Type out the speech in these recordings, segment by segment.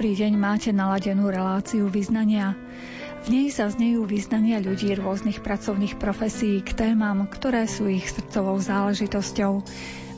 Dobrý deň, máte naladenú reláciu vyznania. V nej sa znejú vyznania ľudí rôznych pracovných profesí k témam, ktoré sú ich srdcovou záležitosťou.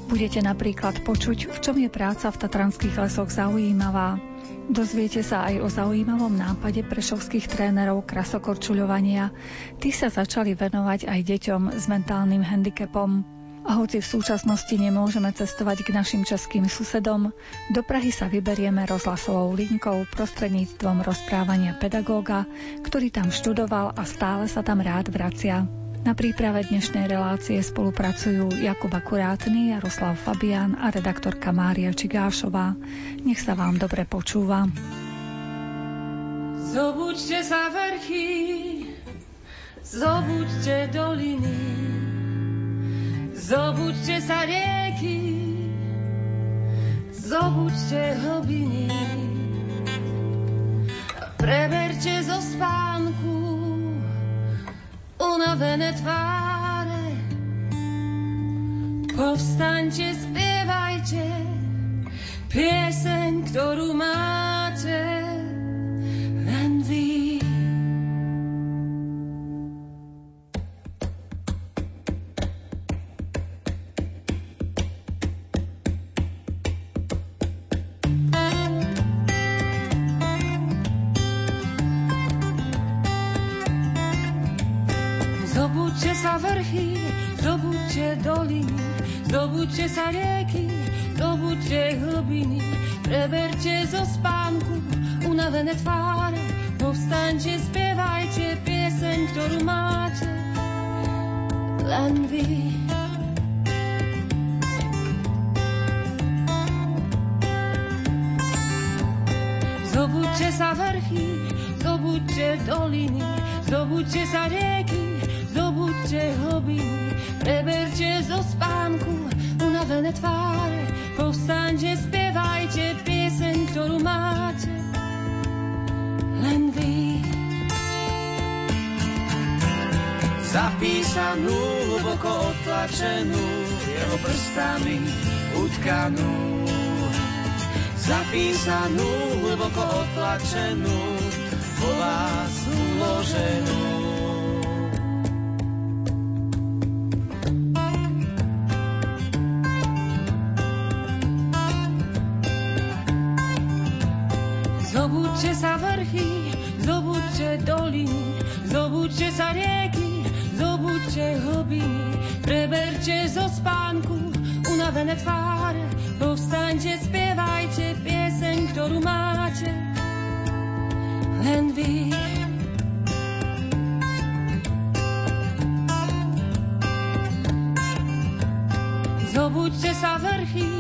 Budete napríklad počuť, v čom je práca v tatranských lesoch zaujímavá. Dozviete sa aj o zaujímavom nápade prešovských trénerov krasokorčuľovania. Tí sa začali venovať aj deťom s mentálnym handicapom. A hoci v súčasnosti nemôžeme cestovať k našim českým susedom, do Prahy sa vyberieme rozhlasovou linkou prostredníctvom rozprávania pedagóga, ktorý tam študoval a stále sa tam rád vracia. Na príprave dnešnej relácie spolupracujú Jakub Akurátny, Jaroslav Fabian a redaktorka Mária Čigášová. Nech sa vám dobre počúva. Zobuďte sa vrchy, zobuďte doliny, zobuďte sa rieky, zobuďte hlbiny. Preberte zo spánku unavené tváre. Povstaňte, spievajte pieseň, ktorú máte sa rieky, zobuďte hlbiny, preberte zo spánku unavené tváre, povstaňte, spievajte pieseň, ktorú máte len vy. Zobuďte sa vrchy, zobuďte doliny, zobuďte sa utkanú. Zapísanú, hlboko otlačenú, vo vás uloženú. Zobuďte sa vrchy,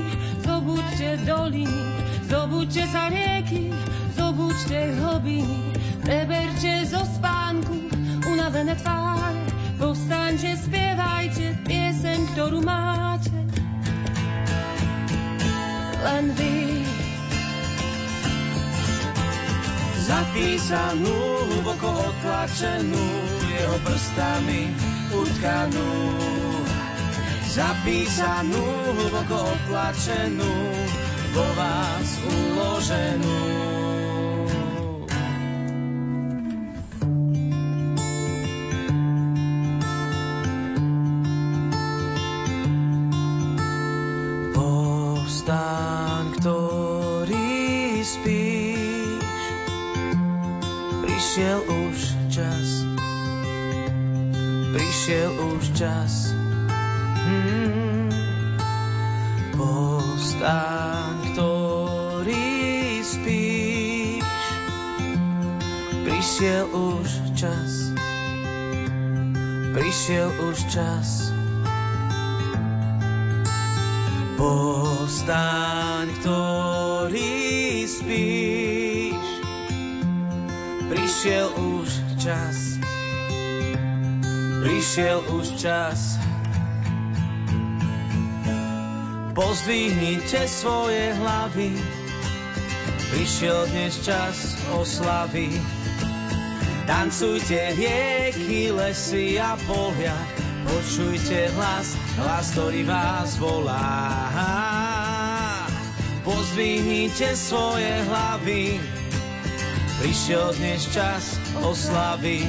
zobuďte doliny, zobuďte sa rieky, zobuďte hlbiny, preberte zo spánku unavené tváre, povstaňte, spievajte pieseň, ktorú máte len vy. Zapísanú, hlboko otlačenú, jeho prstami utkanú. Zapísanú, hlboko otlačenú, vo vás uloženú. prišiel už čas. Hmm. Prišiel už čas. Postaň, ktorý spíš, prišiel už čas prišiel už čas. Pozdvihnite svoje hlavy, prišiel dnes čas oslavy. Tancujte rieky, lesy a polia, počujte hlas, hlas, ktorý vás volá. Pozdvihnite svoje hlavy, prišiel dnes čas oslavy.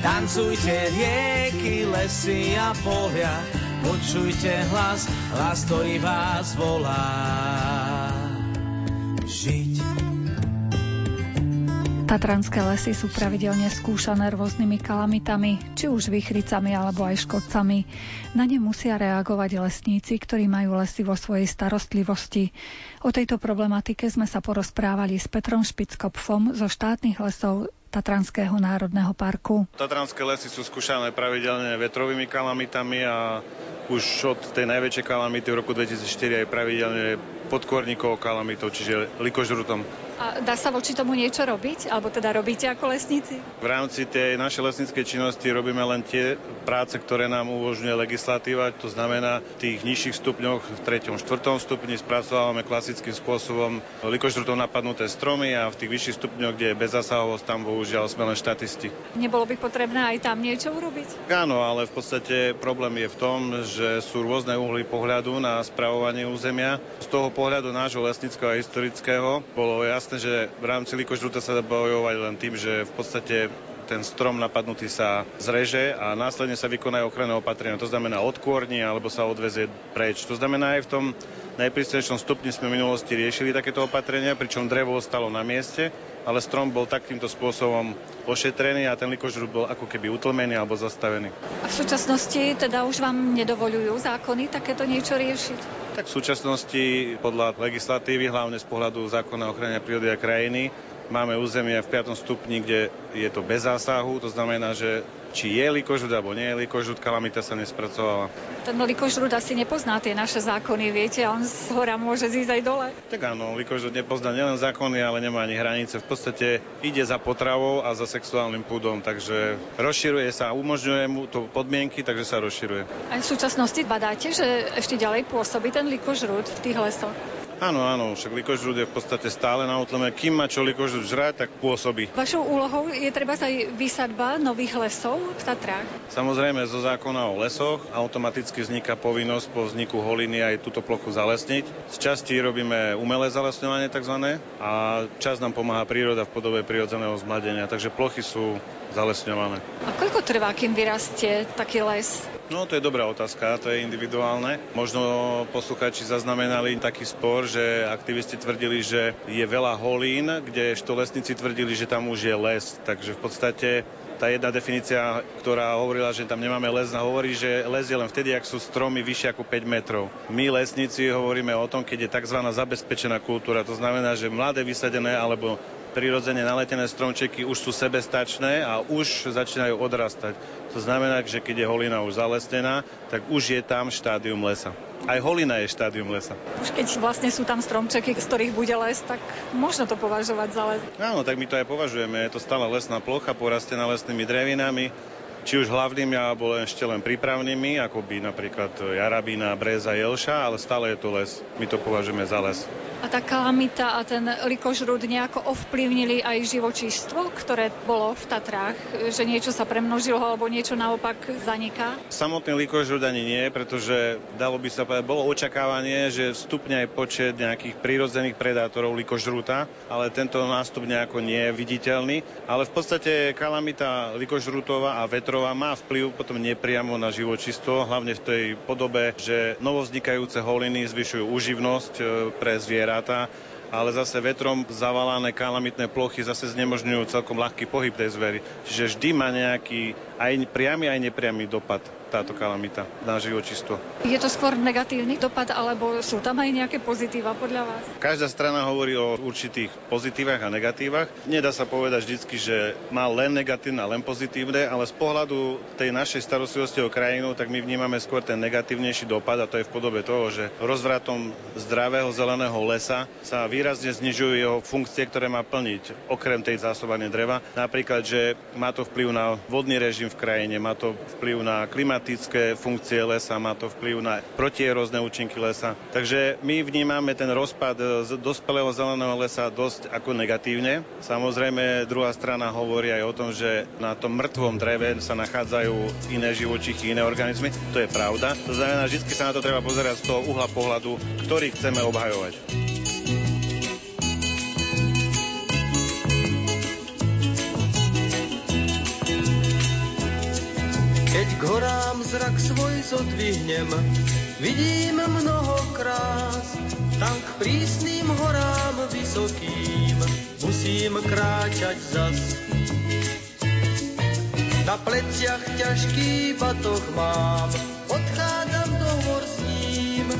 Tancujte rieky, lesy a polia, počujte hlas, hlas, ktorý vás volá. Tatranské lesy sú pravidelne skúšané rôznymi kalamitami, či už vychricami alebo aj škodcami. Na ne musia reagovať lesníci, ktorí majú lesy vo svojej starostlivosti. O tejto problematike sme sa porozprávali s Petrom Špickopfom zo štátnych lesov Tatranského národného parku. Tatranské lesy sú skúšané pravidelne vetrovými kalamitami a už od tej najväčšej kalamity v roku 2004 aj pravidelne podkorníkov kalamitou, čiže likožrutom. A dá sa voči tomu niečo robiť? Alebo teda robíte ako lesníci? V rámci tej našej lesníckej činnosti robíme len tie práce, ktoré nám umožňuje legislatíva. To znamená, v tých nižších stupňoch, v 3. 4. stupni spracovávame klasickým spôsobom likožrutom napadnuté stromy a v tých vyšších stupňoch, kde je bezasahovosť, tam bohužiaľ sme len štatisti. Nebolo by potrebné aj tam niečo urobiť? Áno, ale v podstate problém je v tom, že sú rôzne uhly pohľadu na spravovanie územia. Z toho pohľadu nášho lesnického a historického bolo jasné, že v rámci likožruta sa dá bojovať len tým, že v podstate ten strom napadnutý sa zreže a následne sa vykonajú ochranné opatrenia. To znamená odkôrni alebo sa odvezie preč. To znamená aj v tom najprísnejšom stupni sme v minulosti riešili takéto opatrenia, pričom drevo ostalo na mieste, ale strom bol takýmto spôsobom ošetrený a ten likožrút bol ako keby utlmený alebo zastavený. A v súčasnosti teda už vám nedovolujú zákony takéto niečo riešiť? Tak v súčasnosti podľa legislatívy, hlavne z pohľadu zákona o ochrane prírody a krajiny, máme územie v 5. stupni, kde je to bez zásahu, to znamená, že či je likožrút alebo nie je likožrút, kalamita sa nespracovala. Ten likožrút asi nepozná tie naše zákony, viete, on z hora môže zísť aj dole. Tak áno, likožrút nepozná nielen zákony, ale nemá ani hranice. V podstate ide za potravou a za sexuálnym púdom, takže rozširuje sa, umožňuje mu to podmienky, takže sa rozširuje. Aj v súčasnosti badáte, že ešte ďalej pôsobí ten likožrút v tých lesoch? Áno, áno, však likožrút je v podstate stále na utlme. Kým má čo likožrút žrať, tak pôsobí. Vašou úlohou je treba aj vysadba nových lesov v Tatrách? Samozrejme, zo zákona o lesoch automaticky vzniká povinnosť po vzniku holiny aj túto plochu zalesniť. Z časti robíme umelé zalesňovanie tzv. a čas nám pomáha príroda v podobe prirodzeného zmladenia, takže plochy sú zalesňované. A koľko trvá, kým vyrastie taký les? No to je dobrá otázka, to je individuálne. Možno poslucháči zaznamenali taký spor, že aktivisti tvrdili, že je veľa holín, kde lesníci tvrdili, že tam už je les. Takže v podstate tá jedna definícia, ktorá hovorila, že tam nemáme les, hovorí, že les je len vtedy, ak sú stromy vyššie ako 5 metrov. My lesníci hovoríme o tom, keď je tzv. zabezpečená kultúra. To znamená, že mladé vysadené alebo prirodzene naletené stromčeky už sú sebestačné a už začínajú odrastať. To znamená, že keď je holina už zalesnená, tak už je tam štádium lesa. Aj holina je štádium lesa. Už keď vlastne sú tam stromčeky, z ktorých bude les, tak možno to považovať za les. Áno, tak my to aj považujeme. Je to stále lesná plocha, porastená lesnými drevinami či už hlavnými alebo ešte len prípravnými, ako by napríklad jarabína, breza, jelša, ale stále je to les. My to považujeme za les. A tá kalamita a ten likožrúd nejako ovplyvnili aj živočístvo, ktoré bolo v Tatrách? Že niečo sa premnožilo alebo niečo naopak zaniká? Samotný likožrúd ani nie, pretože dalo by sa povedať, bolo očakávanie, že vstupne aj počet nejakých prírodzených predátorov likožrúta, ale tento nástup nejako nie je viditeľný. Ale v podstate kalamita likožrútová a vetrová má vplyv potom nepriamo na živočistvo, hlavne v tej podobe, že novovznikajúce holiny zvyšujú uživnosť e, pre zviera zvieratá, ale zase vetrom zavalané kalamitné plochy zase znemožňujú celkom ľahký pohyb tej zvery. Čiže vždy má nejaký aj priamy, aj nepriamy dopad táto kalamita na živočistvo. Je to skôr negatívny dopad, alebo sú tam aj nejaké pozitíva podľa vás? Každá strana hovorí o určitých pozitívach a negatívach. Nedá sa povedať vždy, že má len negatívne a len pozitívne, ale z pohľadu tej našej starostlivosti o krajinu, tak my vnímame skôr ten negatívnejší dopad a to je v podobe toho, že rozvratom zdravého zeleného lesa sa výrazne znižujú jeho funkcie, ktoré má plniť, okrem tej zásobania dreva. Napríklad, že má to vplyv na vodný režim v krajine, má to vplyv na klimatické funkcie lesa, má to vplyv na protierózne účinky lesa. Takže my vnímame ten rozpad z dospelého zeleného lesa dosť ako negatívne. Samozrejme, druhá strana hovorí aj o tom, že na tom mŕtvom dreve sa nachádzajú iné živočichy, iné organizmy. To je pravda. To znamená, vždy sa na to treba pozerať z toho uhla pohľadu, ktorý chceme obhajovať. Keď horám zrak svoj zodvihnem, vidím mnoho krás, tam k prísnym horám vysokým musím kráčať zas. Na pleciach ťažký batoh mám, odchádzam do hor s ním,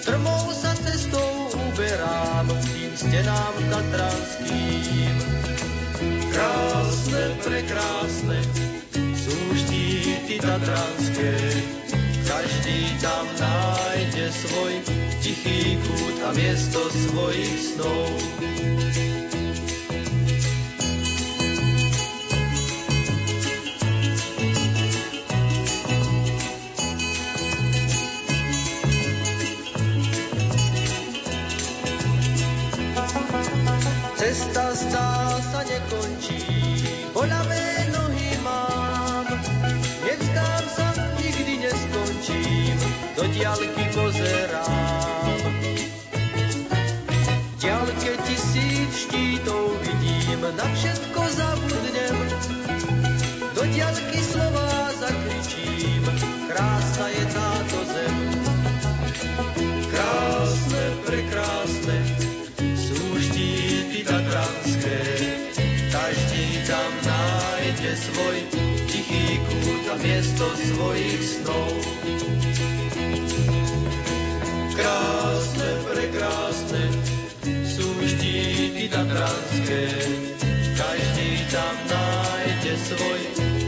strmou sa cestou uberám tým stenám tatranským. Krásne, prekrásne, tatranské, každý tam nájde svoj tichý kút a miesto svojich snov. Cesta zdá sa nekončí, diaľky pozerám. V diaľke tisíc štítov vidím, na všetko zabudnem. Do diaľky slova zakričím, krásna je táto zem. Krásne, prekrásne, sú štíty tatranské, každý tam nájde svoj tichý kút a miesto svojich snov. Krásne, prekrásne, sú štíty tatranské, každý tam nájde svoj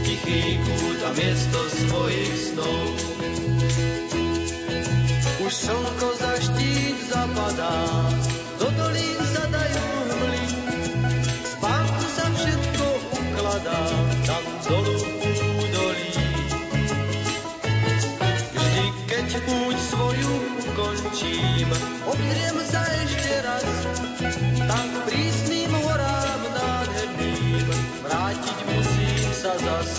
tichý kút a miesto svojich snov. Už slnko za štít zapadá, do dolín sa dajú hmly. Spánku sa všetko ukladá, tam dolu údolí. Vždy, keď ukončím, obzriem sa ešte raz, tam k prísnym horám nádherným, vrátiť musím sa zas.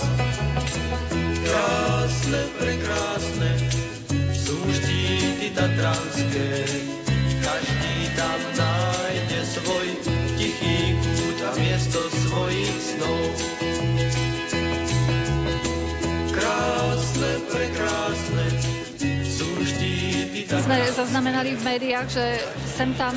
Krásne, prekrásne, sú štíty tatranské, každý Sme zaznamenali v médiách, že sem tam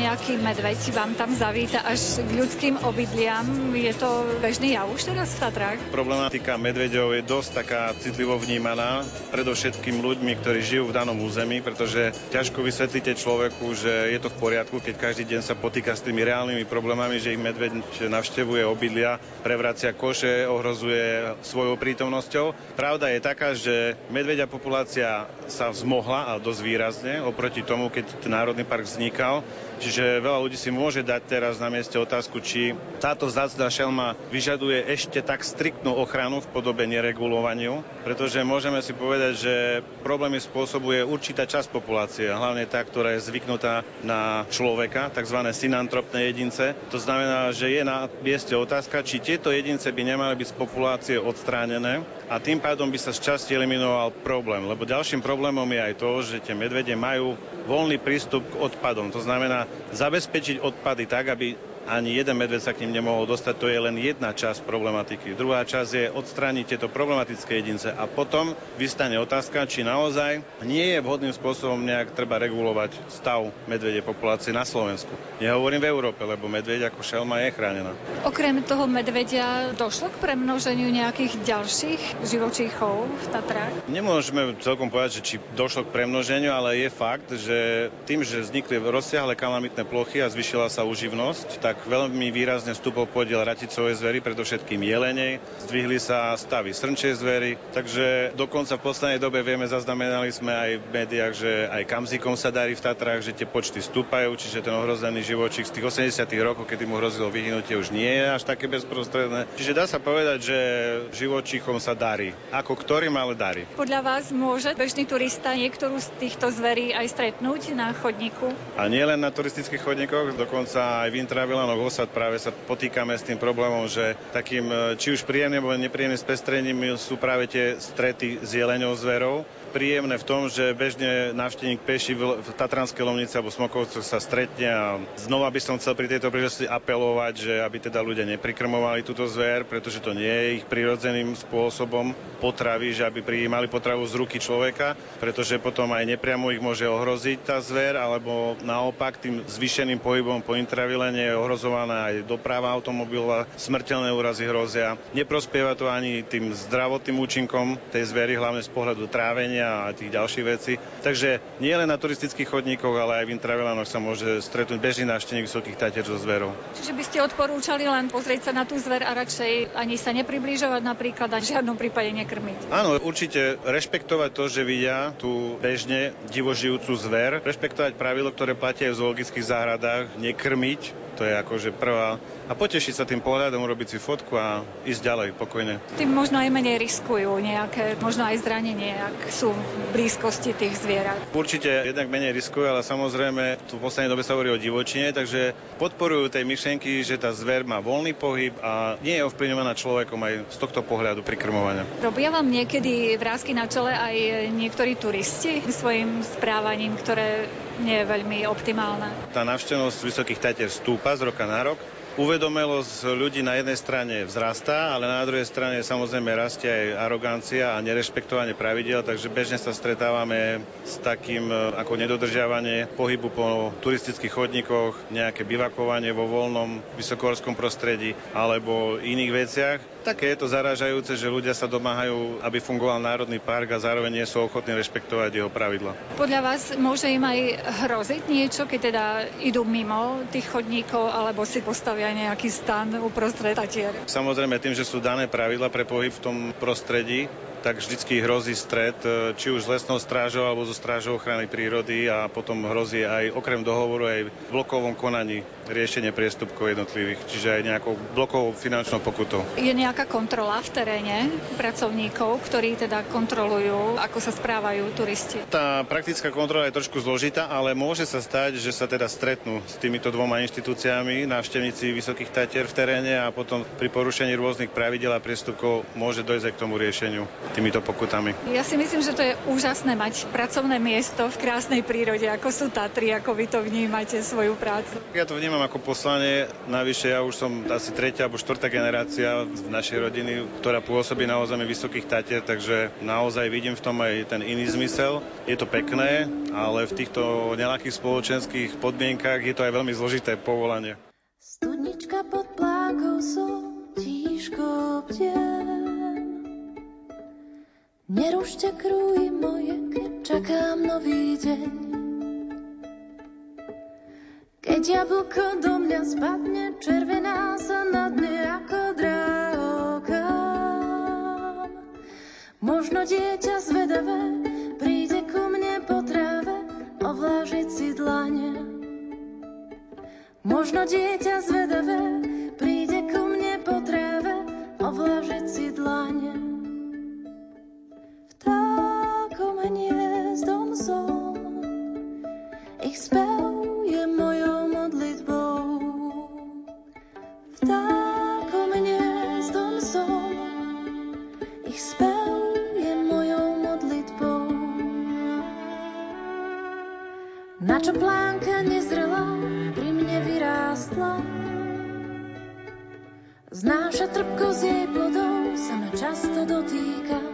nejaký medveď vám tam zavíta až k ľudským obydliam. Je to bežný jav už teraz v Tatrách? Problematika medveďov je dosť taká citlivo vnímaná, predovšetkým ľuďmi, ktorí žijú v danom území, pretože ťažko vysvetlíte človeku, že je to v poriadku, keď každý deň sa potýka s tými reálnymi problémami, že ich medveď navštevuje obydlia, prevracia koše, ohrozuje svojou prítomnosťou. Pravda je taká, že medveďa populácia sa vzmohla a dosť výrazne oproti tomu, keď ten národný park vznikal. Čiže veľa ľudí si môže dať teraz na mieste otázku, či táto zácna šelma vyžaduje ešte tak striktnú ochranu v podobe neregulovaniu, pretože môžeme si povedať, že problémy spôsobuje určitá časť populácie, hlavne tá, ktorá je zvyknutá na človeka, tzv. synantropné jedince. To znamená, že je na mieste otázka, či tieto jedince by nemali byť z populácie odstránené a tým pádom by sa z časti eliminoval problém. Lebo ďalším problémom je aj to, že tie medvede majú voľný prístup k odpadom. To znamená zabezpečiť odpady tak, aby ani jeden medveď sa k ním nemohol dostať, to je len jedna časť problematiky. Druhá časť je odstrániť tieto problematické jedince a potom vystane otázka, či naozaj nie je vhodným spôsobom nejak treba regulovať stav medvede populácie na Slovensku. Nehovorím v Európe, lebo medveď ako šelma je chránená. Okrem toho medvedia došlo k premnoženiu nejakých ďalších živočíchov v Tatrách? Nemôžeme celkom povedať, že či došlo k premnoženiu, ale je fakt, že tým, že vznikli rozsiahle kalamitné plochy a zvyšila sa uživnosť, tak tak veľmi výrazne vstupol podiel raticovej zvery, predovšetkým jelenej. Zdvihli sa stavy srnčej zvery, takže dokonca v poslednej dobe vieme, zaznamenali sme aj v médiách, že aj kamzikom sa darí v Tatrách, že tie počty stúpajú, čiže ten ohrozený živočík z tých 80 rokov, kedy mu hrozilo vyhnutie, už nie je až také bezprostredné. Čiže dá sa povedať, že živočíchom sa darí. Ako ktorým, ale darí. Podľa vás môže bežný turista niektorú z týchto zverí aj stretnúť na chodníku? A nie len na turistických chodníkoch, dokonca aj v intravilánoch osad práve sa potýkame s tým problémom, že takým e, či už príjemným alebo nepríjemným spestrením sú práve tie strety s jeleňou zverou. Príjemné v tom, že bežne návštevník peši v Tatranskej Lomnici alebo Smokovcoch sa stretne a znova by som chcel pri tejto príležitosti apelovať, že aby teda ľudia neprikrmovali túto zver, pretože to nie je ich prirodzeným spôsobom potravy, že aby prijímali potravu z ruky človeka, pretože potom aj nepriamo ich môže ohroziť tá zver, alebo naopak tým zvýšeným pohybom po intravilene je ohrozovaná aj doprava automobilová, smrteľné úrazy hrozia. Neprospieva to ani tým zdravotným účinkom tej zvery, hlavne z pohľadu trávenia a tých ďalších vecí. Takže nie len na turistických chodníkoch, ale aj v intravilánoch sa môže stretnúť bežný návštevník vysokých tatier so zverou. Čiže by ste odporúčali len pozrieť sa na tú zver a radšej ani sa nepribližovať napríklad a v žiadnom prípade nekrmiť. Áno, určite rešpektovať to, že vidia tú bežne divožijúcu zver, rešpektovať pravidlo, ktoré platia v zoologických záhradách, nekrmiť to je akože prvá. A potešiť sa tým pohľadom, urobiť si fotku a ísť ďalej pokojne. Tým možno aj menej riskujú nejaké, možno aj zranenie, ak sú v blízkosti tých zvierat. Určite jednak menej riskujú, ale samozrejme tu v poslednej dobe sa hovorí o divočine, takže podporujú tej myšlenky, že tá zver má voľný pohyb a nie je ovplyvňovaná človekom aj z tohto pohľadu pri krmovania. Robia vám niekedy vrázky na čele aj niektorí turisti svojim správaním, ktoré nie je veľmi optimálne. Tá návštevnosť Vysokých Tatier stúpa z roka na rok. Uvedomelosť ľudí na jednej strane vzrastá, ale na druhej strane samozrejme rastie aj arogancia a nerešpektovanie pravidel, takže bežne sa stretávame s takým e, ako nedodržiavanie pohybu po turistických chodníkoch, nejaké bivakovanie vo voľnom vysokohorskom prostredí alebo iných veciach. Také je to zaražajúce, že ľudia sa domáhajú, aby fungoval národný park a zároveň nie sú ochotní rešpektovať jeho pravidla. Podľa vás môže im aj hroziť niečo, keď teda idú mimo tých chodníkov alebo si postavia nejaký stan uprostred tatier? Samozrejme tým, že sú dané pravidla pre pohyb v tom prostredí, tak vždycky hrozí stret, e, či už s lesnou strážou alebo so strážou ochrany prírody a potom hrozí aj okrem dohovoru aj v blokovom konaní riešenie priestupkov jednotlivých, čiže aj nejakou blokovou finančnou pokutou. Je nejaká kontrola v teréne pracovníkov, ktorí teda kontrolujú, ako sa správajú turisti? Tá praktická kontrola je trošku zložitá, ale môže sa stať, že sa teda stretnú s týmito dvoma inštitúciami, návštevníci Vysokých Tatier v teréne a potom pri porušení rôznych pravidel a priestupkov môže dojsť aj k tomu riešeniu týmito pokutami. Ja si myslím, že to je úžasné mať pracovné miesto v krásnej prírode, ako sú Tatry, ako vy to vnímate svoju prácu. Ja to vnímam ako poslanie, navyše ja už som asi tretia alebo štvrtá generácia v našej rodiny, ktorá pôsobí na území Vysokých Tatier, takže naozaj vidím v tom aj ten iný zmysel. Je to pekné, ale v týchto nelakých spoločenských podmienkach je to aj veľmi zložité povolanie. Studnička pod plákou som tížko bdiem. Nerušte krúj moje, keď čakám nový deň. Keď jablko do mňa spadne, červená sa na dne ako drahokam. Možno dieťa zvedavé príde ku mne po tráve ovlážiť si dlane. Možno dieťa zvedavé príde ku mne po tráve ovlážiť si dlane. Ich spev je mojou modlitbou. Vtákom hniezdom som, ich spev je modlitbou. Na čo plánka Znáša trpko z jej plodov, sa ma často dotýka.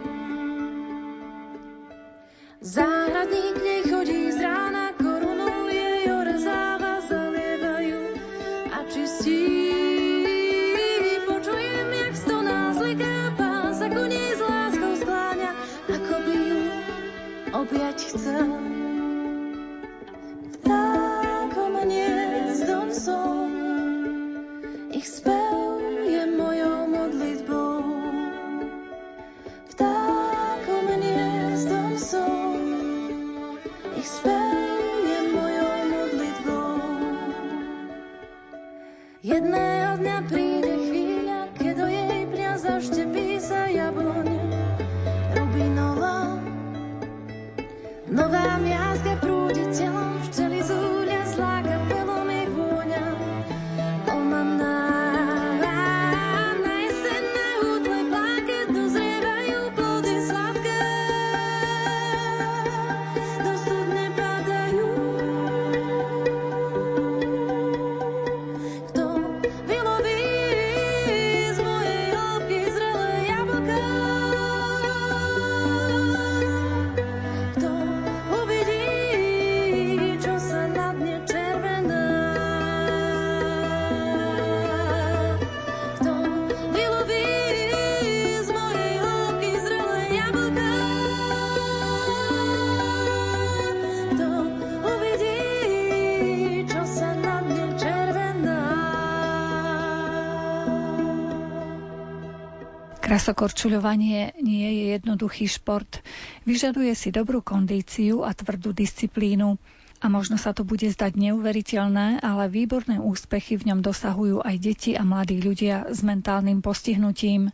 Krasokorčuľovanie nie je jednoduchý šport. Vyžaduje si dobrú kondíciu a tvrdú disciplínu. A možno sa to bude zdať neuveriteľné, ale výborné úspechy v ňom dosahujú aj deti a mladí ľudia s mentálnym postihnutím.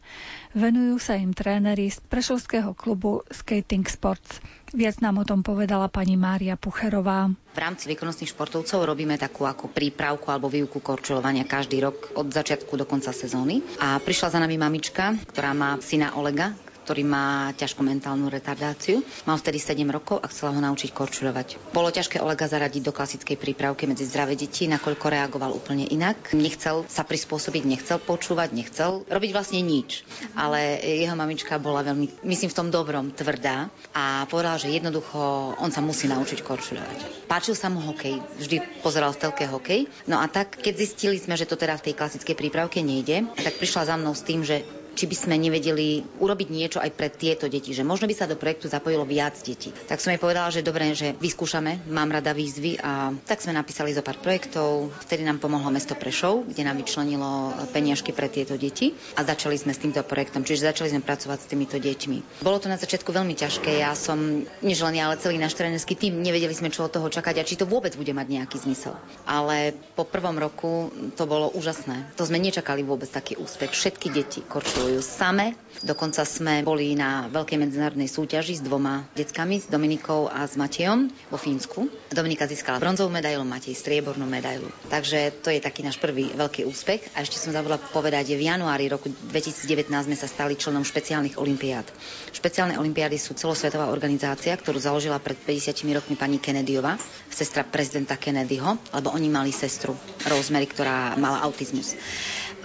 Venujú sa im tréneri z Prešovského klubu Skating Sports. Viac nám o tom povedala pani Mária Pucherová. V rámci výkonnostných športovcov robíme takú ako prípravku alebo výuku korčulovania každý rok od začiatku do konca sezóny. A prišla za nami mamička, ktorá má syna Olega, ktorý má ťažkú mentálnu retardáciu. Mal vtedy 7 rokov a chcela ho naučiť korčulovať. Bolo ťažké Olega zaradiť do klasickej prípravky medzi zdravé deti, nakoľko reagoval úplne inak. Nechcel sa prispôsobiť, nechcel počúvať, nechcel robiť vlastne nič. Ale jeho mamička bola veľmi, myslím v tom dobrom, tvrdá a povedala, že jednoducho on sa musí naučiť korčulovať. Páčil sa mu hokej, vždy pozeral v telke hokej. No a tak, keď zistili sme, že to teda v tej klasickej prípravke nejde, tak prišla za mnou s tým, že či by sme nevedeli urobiť niečo aj pre tieto deti, že možno by sa do projektu zapojilo viac detí. Tak som jej povedala, že dobre, že vyskúšame, mám rada výzvy a tak sme napísali zo pár projektov. Vtedy nám pomohlo mesto Prešov, kde nám vyčlenilo peniažky pre tieto deti a začali sme s týmto projektom, čiže začali sme pracovať s týmito deťmi. Bolo to na začiatku veľmi ťažké, ja som, než len ja, ale celý náš trénerský tým, nevedeli sme, čo od toho čakať a či to vôbec bude mať nejaký zmysel. Ale po prvom roku to bolo úžasné. To sme nečakali vôbec taký úspech. Všetky deti korčujú školujú same. Dokonca sme boli na veľkej medzinárodnej súťaži s dvoma deckami, s Dominikou a s Matejom vo Fínsku. Dominika získala bronzovú medailu, Matej striebornú medailu. Takže to je taký náš prvý veľký úspech. A ešte som zabudla povedať, že v januári roku 2019 sme sa stali členom špeciálnych olimpiád. Špeciálne olimpiády sú celosvetová organizácia, ktorú založila pred 50 rokmi pani Kennedyová, sestra prezidenta Kennedyho, lebo oni mali sestru Rosemary, ktorá mala autizmus.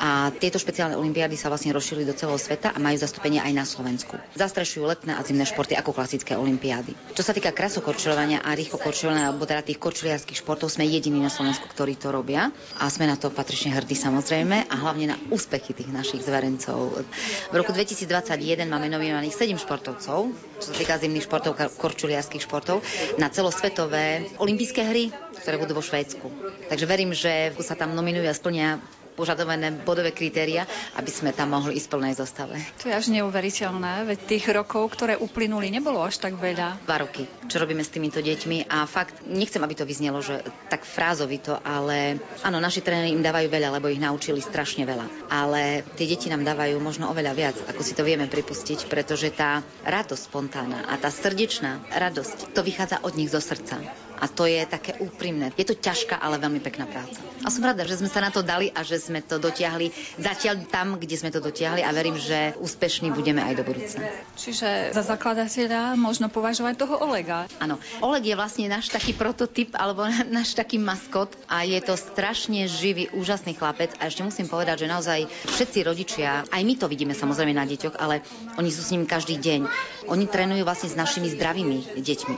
A tieto špeciálne olimpiády sa vlastne rozšírili do celého sveta a majú zastúpenie aj na Slovensku. Zastrešujú letné a zimné športy ako klasické olimpiády. Čo sa týka krasokorčulovania a rýchlo korčulovania, alebo teda tých korčuliarských športov, sme jediní na Slovensku, ktorí to robia. A sme na to patrične hrdí samozrejme a hlavne na úspechy tých našich zverencov. V roku 2021 máme nominovaných 7 športovcov, čo sa týka zimných športov, korčuliarských športov, na celosvetové olympijské hry, ktoré budú vo Švédsku. Takže verím, že sa tam nominujú a splnia požadované bodové kritéria, aby sme tam mohli ísť plnej zostave. To je až neuveriteľné, veď tých rokov, ktoré uplynuli, nebolo až tak veľa. Dva roky, čo robíme s týmito deťmi a fakt, nechcem, aby to vyznelo, že tak frázovito, ale áno, naši tréneri im dávajú veľa, lebo ich naučili strašne veľa. Ale tie deti nám dávajú možno oveľa viac, ako si to vieme pripustiť, pretože tá radosť spontánna a tá srdečná radosť, to vychádza od nich zo srdca. A to je také úprimné. Je to ťažká, ale veľmi pekná práca. A som rada, že sme sa na to dali a že sme to dotiahli zatiaľ tam, kde sme to dotiahli a verím, že úspešní budeme aj do budúcna. Čiže za zakladateľa možno považovať toho Olega. Áno, Oleg je vlastne náš taký prototyp alebo náš taký maskot a je to strašne živý, úžasný chlapec a ešte musím povedať, že naozaj všetci rodičia, aj my to vidíme samozrejme na deťoch, ale oni sú s ním každý deň. Oni trénujú vlastne s našimi zdravými deťmi.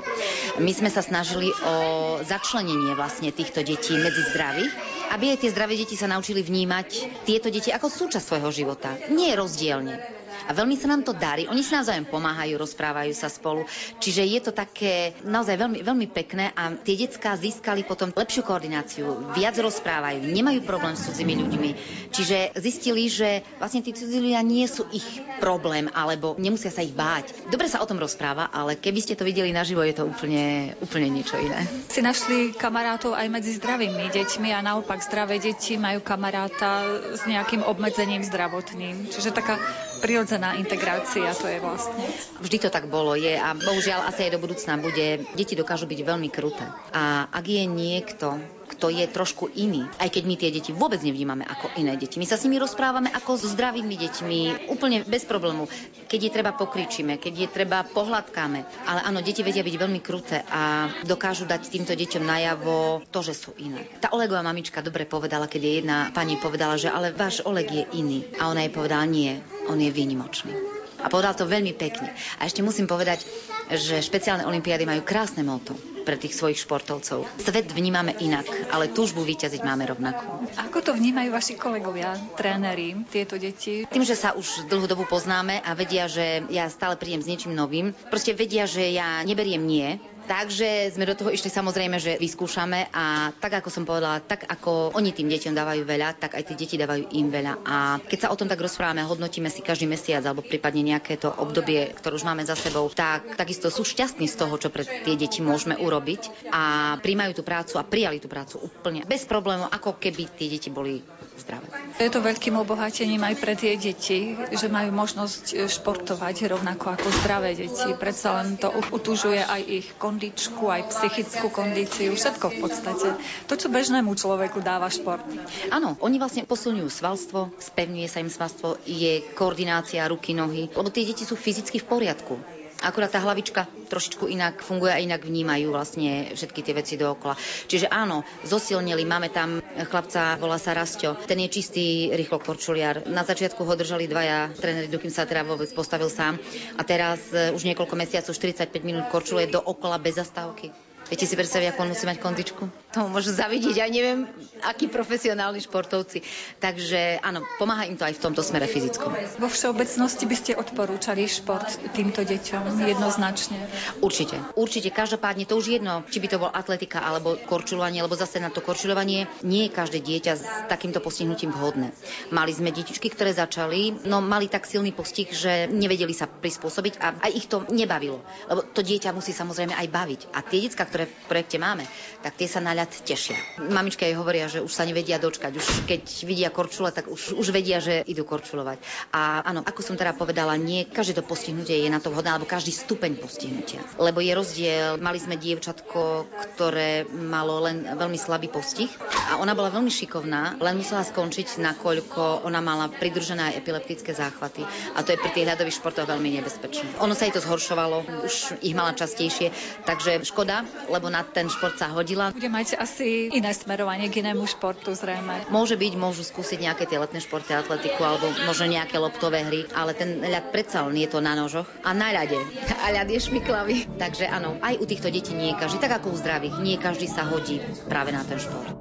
My sme sa snažili o začlenenie vlastne týchto detí medzi zdravých, aby aj tie zdravé deti sa naučili vnímať tieto deti ako súčasť svojho života. Nie rozdielne. A veľmi sa nám to darí. Oni si navzájom pomáhajú, rozprávajú sa spolu. Čiže je to také naozaj veľmi, veľmi pekné a tie detská získali potom lepšiu koordináciu, viac rozprávajú, nemajú problém s cudzími ľuďmi. Čiže zistili, že vlastne tí cudzí ľudia nie sú ich problém, alebo nemusia sa ich báť. Dobre sa o tom rozpráva, ale keby ste to videli naživo, je to úplne, úplne niečo iné. Si našli kamarátov aj medzi zdravými deťmi a naopak zdravé deti majú kamaráta s nejakým obmedzením zdravotným. Čiže taká prirodzená integrácia to je vlastne. Vždy to tak bolo, je a bohužiaľ asi aj do budúcna bude. Deti dokážu byť veľmi kruté. A ak je niekto, kto je trošku iný, aj keď my tie deti vôbec nevnímame ako iné deti. My sa s nimi rozprávame ako so zdravými deťmi, úplne bez problému. Keď je treba pokričíme, keď je treba pohľadkáme. Ale áno, deti vedia byť veľmi kruté a dokážu dať týmto deťom najavo to, že sú iné. Tá Olegová mamička dobre povedala, keď je jedna pani povedala, že ale váš Oleg je iný. A ona jej povedala, nie, on je výnimočný. A povedal to veľmi pekne. A ešte musím povedať, že špeciálne olimpiády majú krásne moto pre tých svojich športovcov. Svet vnímame inak, ale túžbu vyťaziť máme rovnako. Ako to vnímajú vaši kolegovia, tréneri, tieto deti? Tým, že sa už dlhú dobu poznáme a vedia, že ja stále prídem s niečím novým, proste vedia, že ja neberiem nie, Takže sme do toho išli samozrejme, že vyskúšame a tak ako som povedala, tak ako oni tým deťom dávajú veľa, tak aj tie deti dávajú im veľa. A keď sa o tom tak rozprávame, hodnotíme si každý mesiac alebo prípadne nejaké to obdobie, ktoré už máme za sebou, tak takisto sú šťastní z toho, čo pre tie deti môžeme urobiť a príjmajú tú prácu a prijali tú prácu úplne bez problémov, ako keby tie deti boli zdravé. Je to veľkým obohatením aj pre tie deti, že majú možnosť športovať rovnako ako zdravé deti. Predsa len to utužuje aj ich kondičku, aj psychickú kondíciu, všetko v podstate. To, čo bežnému človeku dáva šport. Áno, oni vlastne posilňujú svalstvo, spevňuje sa im svalstvo, je koordinácia ruky, nohy, lebo tie deti sú fyzicky v poriadku. Akurát tá hlavička trošičku inak funguje a inak vnímajú vlastne všetky tie veci dookola. Čiže áno, zosilnili, máme tam chlapca, volá sa Rasťo, ten je čistý rýchlo korčuliar. Na začiatku ho držali dvaja tréneri, dokým sa teda vôbec postavil sám. A teraz e, už niekoľko mesiacov, 45 minút korčuluje dookola bez zastávky. Viete si predstaviť, ako on musí mať kondičku? To môžu zavidieť, ja neviem, akí profesionálni športovci. Takže áno, pomáha im to aj v tomto smere fyzickom. Vo všeobecnosti by ste odporúčali šport týmto deťom jednoznačne? Určite. Určite. Každopádne to už jedno, či by to bol atletika alebo korčulovanie, alebo zase na to korčulovanie. Nie je každé dieťa s takýmto postihnutím vhodné. Mali sme detičky, ktoré začali, no mali tak silný postih, že nevedeli sa prispôsobiť a aj ich to nebavilo. Lebo to dieťa musí samozrejme aj baviť. A tie detská, ktoré v projekte máme, tak tie sa na ľad tešia. Mamička jej hovoria, že už sa nevedia dočkať. Už keď vidia korčule, tak už, už vedia, že idú korčulovať. A áno, ako som teda povedala, nie každé to postihnutie je na to vhodné, alebo každý stupeň postihnutia. Lebo je rozdiel, mali sme dievčatko, ktoré malo len veľmi slabý postih a ona bola veľmi šikovná, len musela skončiť, nakoľko ona mala pridružené aj epileptické záchvaty. A to je pri tých ľadových športoch veľmi nebezpečné. Ono sa jej to zhoršovalo, už ich mala častejšie, takže škoda, lebo na ten šport sa hodila. Bude mať asi iné smerovanie k inému športu zrejme. Môže byť, môžu skúsiť nejaké tie letné športy, atletiku alebo možno nejaké loptové hry, ale ten ľad predsa len je to na nožoch a na ľade. A ľad je šmiklavý. Takže áno, aj u týchto detí nie každý, tak ako u zdravých, nie každý sa hodí práve na ten šport.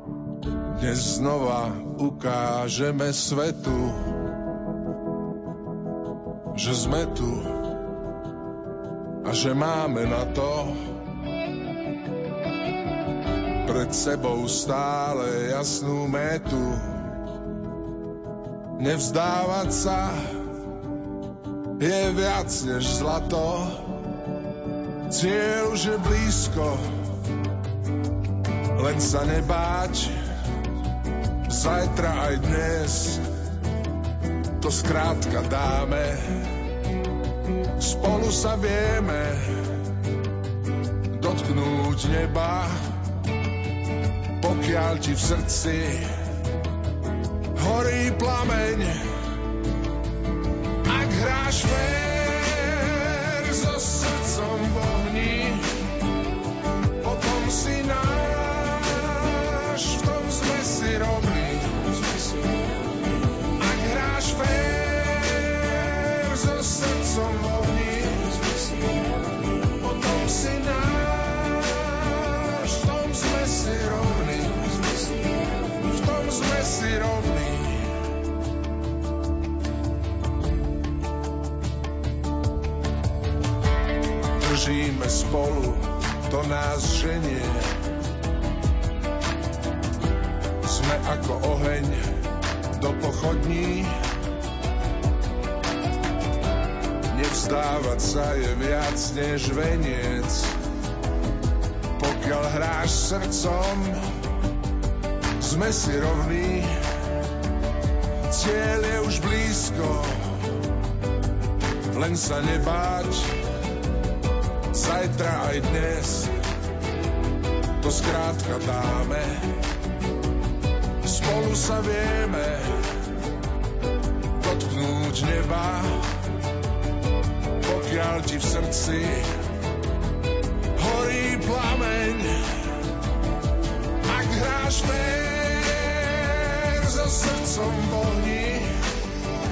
Dnes znova ukážeme svetu, že sme tu a že máme na to pred sebou stále jasnú metu. Nevzdávať sa je viac než zlato, cieľ už je blízko, len sa nebáť, zajtra aj dnes to skrátka dáme, spolu sa vieme dotknúť neba, pokiaľ ti v srdci horí plameň. Ak hráš fér spolu, to nás ženie. Sme ako oheň do pochodní, nevzdávať sa je viac než veniec. Pokiaľ hráš srdcom, sme si rovní, cieľ je už blízko, len sa nebáť, zajtra aj dnes, to skrátka dáme, spolu sa vieme dotknúť neba, pokiaľ ti v srdci horí plameň, ak hráš fér so srdcom bohní,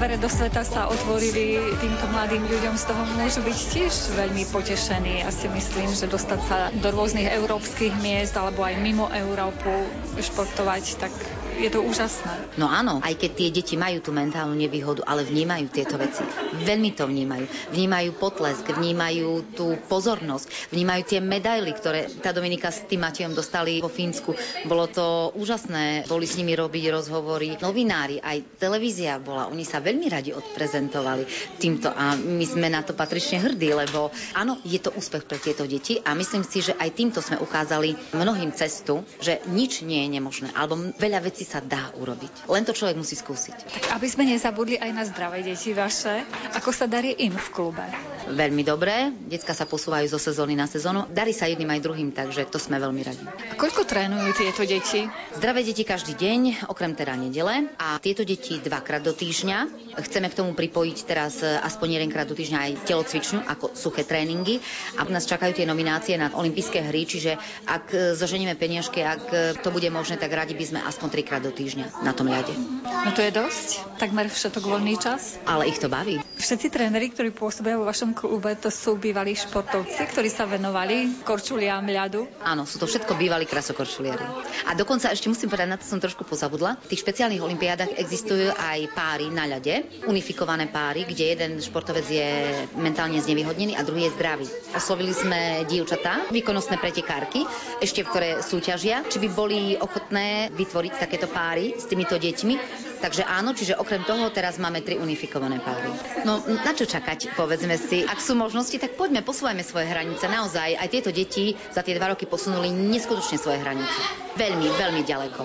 dvere do sveta sa otvorili týmto mladým ľuďom, z toho môžu byť tiež veľmi potešení. Ja si myslím, že dostať sa do rôznych európskych miest alebo aj mimo Európu športovať, tak je to úžasné. No áno, aj keď tie deti majú tú mentálnu nevýhodu, ale vnímajú tieto veci. Veľmi to vnímajú. Vnímajú potlesk, vnímajú tú pozornosť, vnímajú tie medaily, ktoré tá Dominika s tým Matejom dostali vo Fínsku. Bolo to úžasné, boli s nimi robiť rozhovory. Novinári, aj televízia bola, oni sa veľmi radi odprezentovali týmto a my sme na to patrične hrdí, lebo áno, je to úspech pre tieto deti a myslím si, že aj týmto sme ukázali mnohým cestu, že nič nie je nemožné, alebo veľa vecí sa dá urobiť. Len to človek musí skúsiť. Tak aby sme nezabudli aj na zdravé deti vaše, ako sa darí im v klube? Veľmi dobré, decka sa posúvajú zo sezóny na sezónu, darí sa jedným aj druhým, takže to sme veľmi radi. A koľko trénujú tieto deti? Zdravé deti každý deň, okrem teda nedele a tieto deti dvakrát do týždňa. Chceme k tomu pripojiť teraz aspoň jedenkrát do týždňa aj telocvičnú ako suché tréningy a nás čakajú tie nominácie na olympijské hry, čiže ak zoženieme peniažky, ak to bude možné, tak radi by sme aspoň trikrát do týždňa na tom ľade. No to je dosť, takmer všetok voľný čas. Ale ich to baví. Všetci tréneri, ktorí pôsobia vo vašom klube, to sú bývalí športovci, ktorí sa venovali korčuliám ľadu. Áno, sú to všetko bývalí krasokorčuliari. A dokonca ešte musím povedať, na to som trošku pozabudla. V tých špeciálnych olimpiádach existujú aj páry na ľade, unifikované páry, kde jeden športovec je mentálne znevýhodnený a druhý je zdravý. Oslovili sme dievčatá, výkonnostné pretekárky, ešte ktoré súťažia, či by boli ochotné vytvoriť takéto páry s týmito deťmi. Takže áno, čiže okrem toho teraz máme tri unifikované páry. No na čo čakať, povedzme si. Ak sú možnosti, tak poďme, posúvajme svoje hranice. Naozaj, aj tieto deti za tie dva roky posunuli neskutočne svoje hranice. Veľmi, veľmi ďaleko.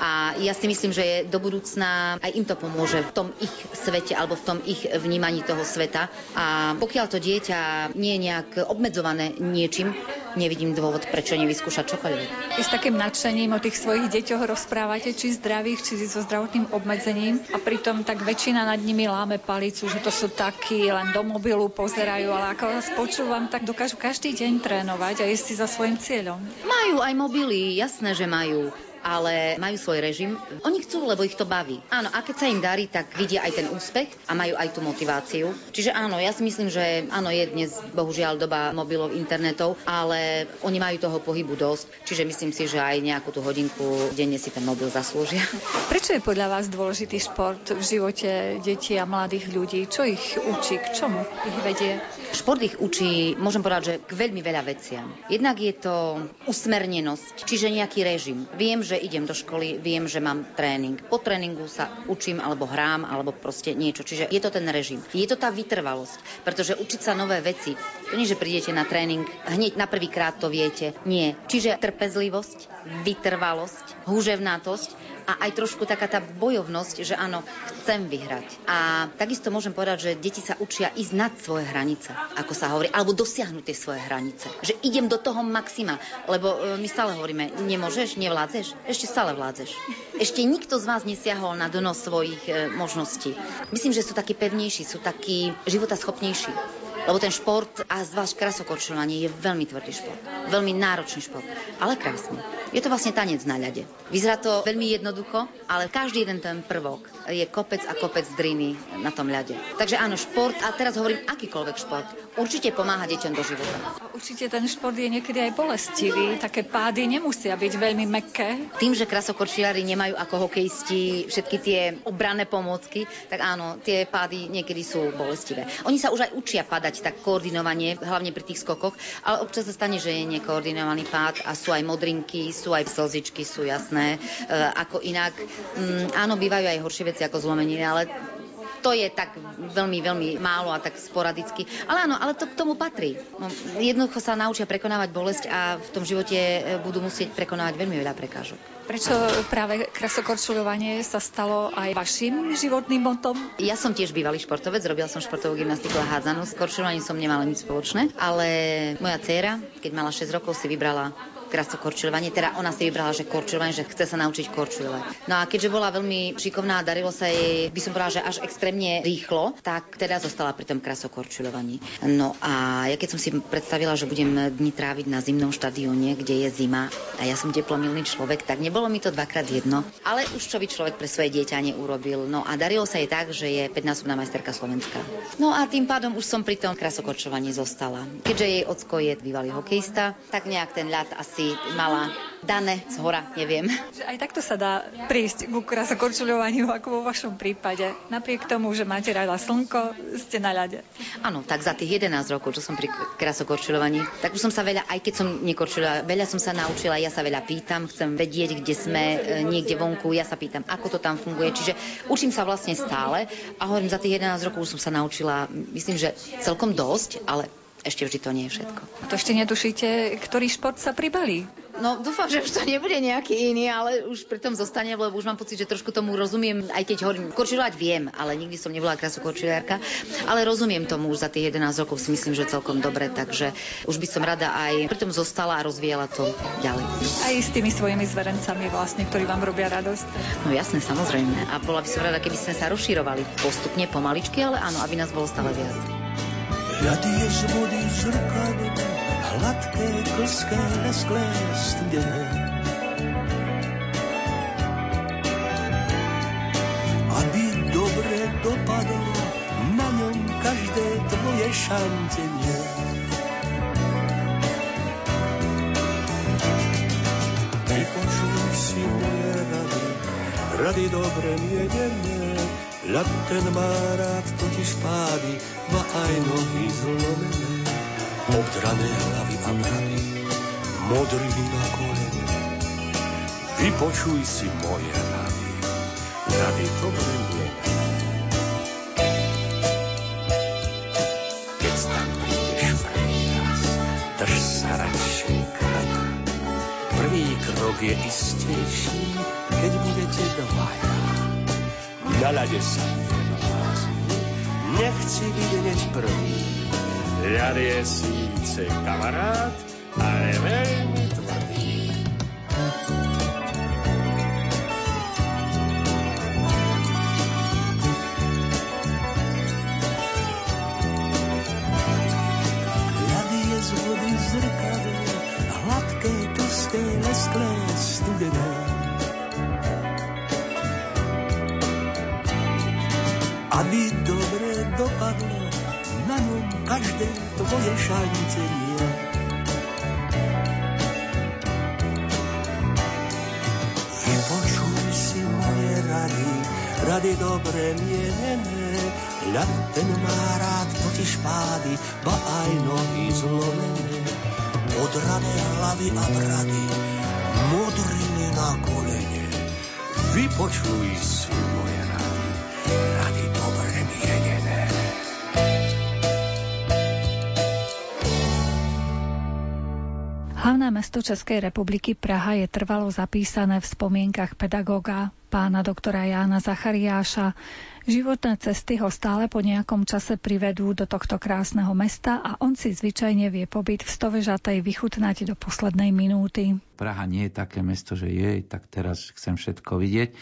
A ja si myslím, že je do budúcna aj im to pomôže v tom ich svete alebo v tom ich vnímaní toho sveta. A pokiaľ to dieťa nie je nejak obmedzované niečím, nevidím dôvod, prečo nevyskúšať čokoľvek. S takým nadšením o tých svojich deťoch rozprávate, či zdravých, či so zdravotným obmedzením a pritom tak väčšina nad nimi láme palicu, že to sú takí, len do mobilu pozerajú, ale ako vás počúvam, tak dokážu každý deň trénovať a ísť si za svojim cieľom. Majú aj mobily, jasné, že majú ale majú svoj režim. Oni chcú, lebo ich to baví. Áno, a keď sa im darí, tak vidia aj ten úspech a majú aj tú motiváciu. Čiže áno, ja si myslím, že áno, je dnes bohužiaľ doba mobilov, internetov, ale oni majú toho pohybu dosť, čiže myslím si, že aj nejakú tú hodinku denne si ten mobil zaslúžia. Prečo je podľa vás dôležitý šport v živote detí a mladých ľudí? Čo ich učí? K čomu ich vedie? Šport ich učí, môžem povedať, že k veľmi veľa veciam. Jednak je to usmernenosť, čiže nejaký režim. Viem, že idem do školy, viem, že mám tréning. Po tréningu sa učím alebo hrám alebo proste niečo. Čiže je to ten režim. Je to tá vytrvalosť, pretože učiť sa nové veci, to nie, že prídete na tréning, hneď na prvýkrát to viete. Nie. Čiže trpezlivosť, vytrvalosť, húževnátosť a aj trošku taká tá bojovnosť, že áno, chcem vyhrať. A takisto môžem povedať, že deti sa učia ísť nad svoje hranice, ako sa hovorí, alebo dosiahnuť tie svoje hranice. Že idem do toho maxima, lebo e, my stále hovoríme, nemôžeš, nevládzeš, ešte stále vládzeš. Ešte nikto z vás nesiahol na dno svojich e, možností. Myslím, že sú takí pevnejší, sú takí životaschopnejší. Lebo ten šport a zvlášť krasokorčovanie je veľmi tvrdý šport. Veľmi náročný šport, ale krásny. Je to vlastne tanec na ľade. Vyzerá to veľmi jednoducho, ale každý jeden ten prvok je kopec a kopec driny na tom ľade. Takže áno, šport, a teraz hovorím akýkoľvek šport, určite pomáha deťom do života. Určite ten šport je niekedy aj bolestivý. Také pády nemusia byť veľmi mekké. Tým, že krasokorčiari nemajú ako hokejisti všetky tie obranné pomôcky, tak áno, tie pády niekedy sú bolestivé. Oni sa už aj učia padať tak koordinovanie, hlavne pri tých skokoch, ale občas sa stane, že je nekoordinovaný pád a sú aj modrinky, sú aj slzičky, sú jasné. E, ako inak, mm, áno, bývajú aj horšie veci ako zlomeniny, ale to je tak veľmi, veľmi málo a tak sporadicky. Ale áno, ale to k tomu patrí. No, jednoducho sa naučia prekonávať bolesť a v tom živote e, budú musieť prekonávať veľmi veľa prekážok. Prečo práve krasokorčuľovanie sa stalo aj vašim životným motom? Ja som tiež bývalý športovec, robila som športovú gymnastiku a hádzanú. S korčuľovaním som nemala nič spoločné, ale moja dcéra, keď mala 6 rokov, si vybrala krasokorčuľovanie. Teda ona si vybrala, že korčuľovanie, že chce sa naučiť korčuľovať. No a keďže bola veľmi šikovná a darilo sa jej, by som povedala, že až extrémne rýchlo, tak teda zostala pri tom krasokorčuľovaní. No a ja keď som si predstavila, že budem dni tráviť na zimnom štadióne, kde je zima a ja som teplomilný človek, tak nebolo mi to dvakrát jedno. Ale už čo by človek pre svoje dieťa neurobil. No a darilo sa jej tak, že je 5-násobná majsterka Slovenska. No a tým pádom už som pri tom krasokorčovaní zostala. Keďže jej ocko je bývalý hokejista, tak nejak ten ľad asi asi mala dané z hora, neviem. Aj takto sa dá prísť ku krasokorčuľovaniu, ako vo vašom prípade. Napriek tomu, že máte rada slnko, ste na ľade. Áno, tak za tých 11 rokov, čo som pri krasokorčuľovaní, tak už som sa veľa, aj keď som nekorčuľovala, veľa som sa naučila, ja sa veľa pýtam, chcem vedieť, kde sme, e, niekde vonku, ja sa pýtam, ako to tam funguje. Čiže učím sa vlastne stále a hovorím, za tých 11 rokov už som sa naučila, myslím, že celkom dosť, ale ešte vždy to nie je všetko. To ešte netušíte, ktorý šport sa pribalí? No dúfam, že už to nebude nejaký iný, ale už pri tom zostane, lebo už mám pocit, že trošku tomu rozumiem, aj keď hovorím, korčilovať viem, ale nikdy som nebola krasokorčiliarka, ale rozumiem tomu už za tých 11 rokov si myslím, že celkom dobre, takže už by som rada aj pri tom zostala a rozvíjala to ďalej. Aj s tými svojimi zverencami vlastne, ktorí vám robia radosť? No jasne, samozrejme. A bola by som rada, keby sme sa rozširovali postupne, pomaličky, ale áno, aby nás bolo stále viac. Ľady je z vody zrkadlo, hladké, klské, lesklé, studené. Aby dobre dopadlo, na ňom každé tvoje šantenie. Vypočuj si moje rady, rady dobre mienené, Ľad ten má rád totiž pády, má aj nohy zlomené, obdrané hlavy a brady, modrý na kolene. Vypočuj si moje rady, rady dobre mienené. Keď tam prídeš prvý raz, drž sa radšej krata. Prvý krok je istejší, keď budete dvaja na ľade sa Nechci byť hneď prvý. Ľad je síce kamarát, ale veľmi tvoje šancenie. Vypočuj si moje rady, rady dobre mienené, ľad ten má rád totiž pády, ba aj nohy zlomené. Odrané hlavy a brady, modriny na kolene. Vypočuj si mesto Českej republiky Praha je trvalo zapísané v spomienkach pedagóga pána doktora Jána Zachariáša. Životné cesty ho stále po nejakom čase privedú do tohto krásneho mesta a on si zvyčajne vie pobyt v Stovežatej vychutnať do poslednej minúty. Praha nie je také mesto, že je, tak teraz chcem všetko vidieť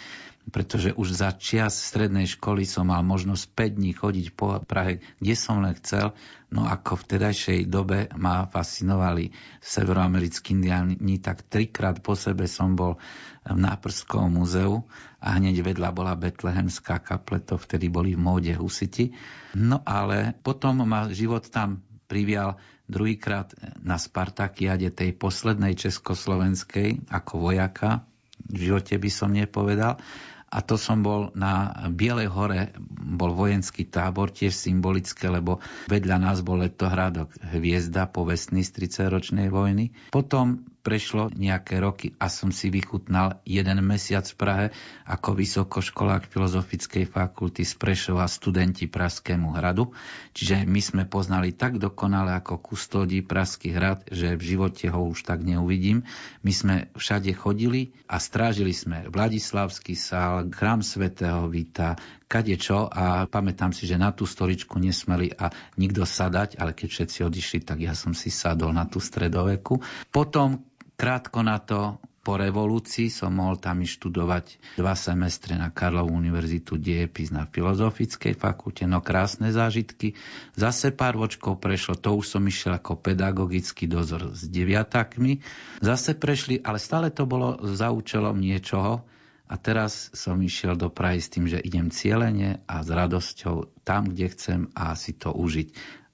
pretože už za čias strednej školy som mal možnosť 5 dní chodiť po Prahe, kde som len chcel. No ako v tedajšej dobe ma fascinovali severoamerickí indiáni, tak trikrát po sebe som bol v Náprskom múzeu a hneď vedľa bola Betlehemská kaple, to vtedy boli v móde husiti. No ale potom ma život tam privial druhýkrát na Spartakiade tej poslednej československej ako vojaka. V živote by som nepovedal. A to som bol na Bielej hore, bol vojenský tábor, tiež symbolické, lebo vedľa nás bol letohrádok Hviezda, povestný z 30-ročnej vojny. Potom prešlo nejaké roky a som si vychutnal jeden mesiac v Prahe ako vysokoškolák Filozofickej fakulty z Prešova studenti Pražskému hradu. Čiže my sme poznali tak dokonale ako kustodí Pražský hrad, že v živote ho už tak neuvidím. My sme všade chodili a strážili sme Vladislavský sál, chrám svätého Vita, kadečo a pamätám si, že na tú stoličku nesmeli a nikto sadať, ale keď všetci odišli, tak ja som si sadol na tú stredoveku. Potom Krátko na to, po revolúcii som mohol tam študovať dva semestre na Karlovú univerzitu diepis na Filozofickej fakulte, no krásne zážitky. Zase pár vočkov prešlo, to už som išiel ako pedagogický dozor s deviatakmi. Zase prešli, ale stále to bolo za účelom niečoho. A teraz som išiel do Prahy s tým, že idem cieľene a s radosťou tam, kde chcem a si to užiť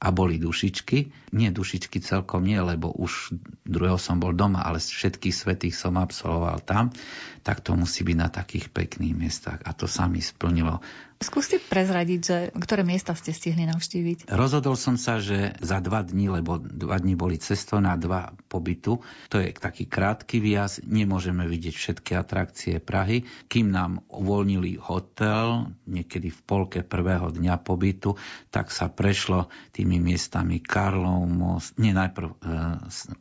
a boli dušičky. Nie dušičky celkom nie, lebo už druhého som bol doma, ale všetkých svetých som absolvoval tam, tak to musí byť na takých pekných miestach. A to sa mi splnilo. Skúste prezradiť, že ktoré miesta ste stihli navštíviť. Rozhodol som sa, že za dva dní, lebo dva dní boli cesto na dva pobytu, to je taký krátky výjazd, nemôžeme vidieť všetky atrakcie Prahy, kým nám uvoľnili hotel, niekedy v polke prvého dňa pobytu, tak sa prešlo tými miestami Karlov most, nie najprv e,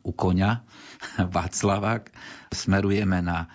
u konia, Václavák, smerujeme na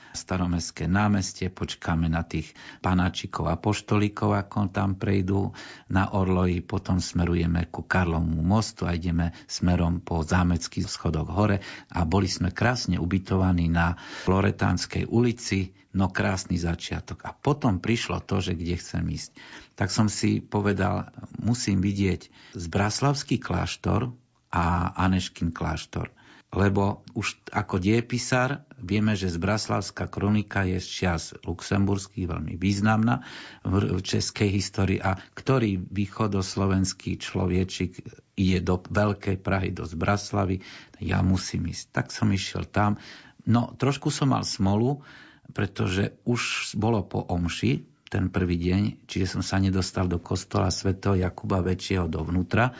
staromestské námestie, počkáme na tých panáčikov a poštolíkov, ako tam prejdú na Orloji, potom smerujeme ku Karlovmu mostu a ideme smerom po zámeckých schodoch hore a boli sme krásne ubytovaní na Floretánskej ulici, no krásny začiatok. A potom prišlo to, že kde chcem ísť. Tak som si povedal, musím vidieť Zbraslavský kláštor a Aneškin kláštor lebo už ako diepisár vieme, že Zbraslavská kronika je z čias luxemburských veľmi významná v českej histórii a ktorý východoslovenský človečik ide do Veľkej Prahy, do Zbraslavy, ja musím ísť. Tak som išiel tam. No, trošku som mal smolu, pretože už bolo po omši, ten prvý deň, čiže som sa nedostal do kostola svätého Jakuba väčšieho dovnútra.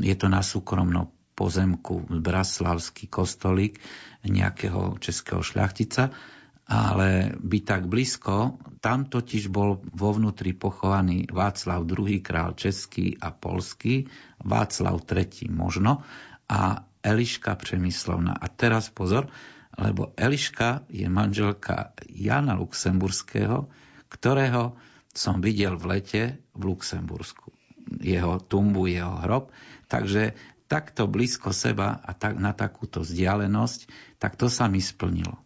Je to na súkromnom pozemku Braslavský kostolík nejakého českého šľachtica, ale by tak blízko, tam totiž bol vo vnútri pochovaný Václav II. král český a polský, Václav III. možno a Eliška Přemyslovna. A teraz pozor, lebo Eliška je manželka Jana Luxemburského, ktorého som videl v lete v Luxembursku. Jeho tumbu, jeho hrob. Takže takto blízko seba a tak, na takúto vzdialenosť, tak to sa mi splnilo.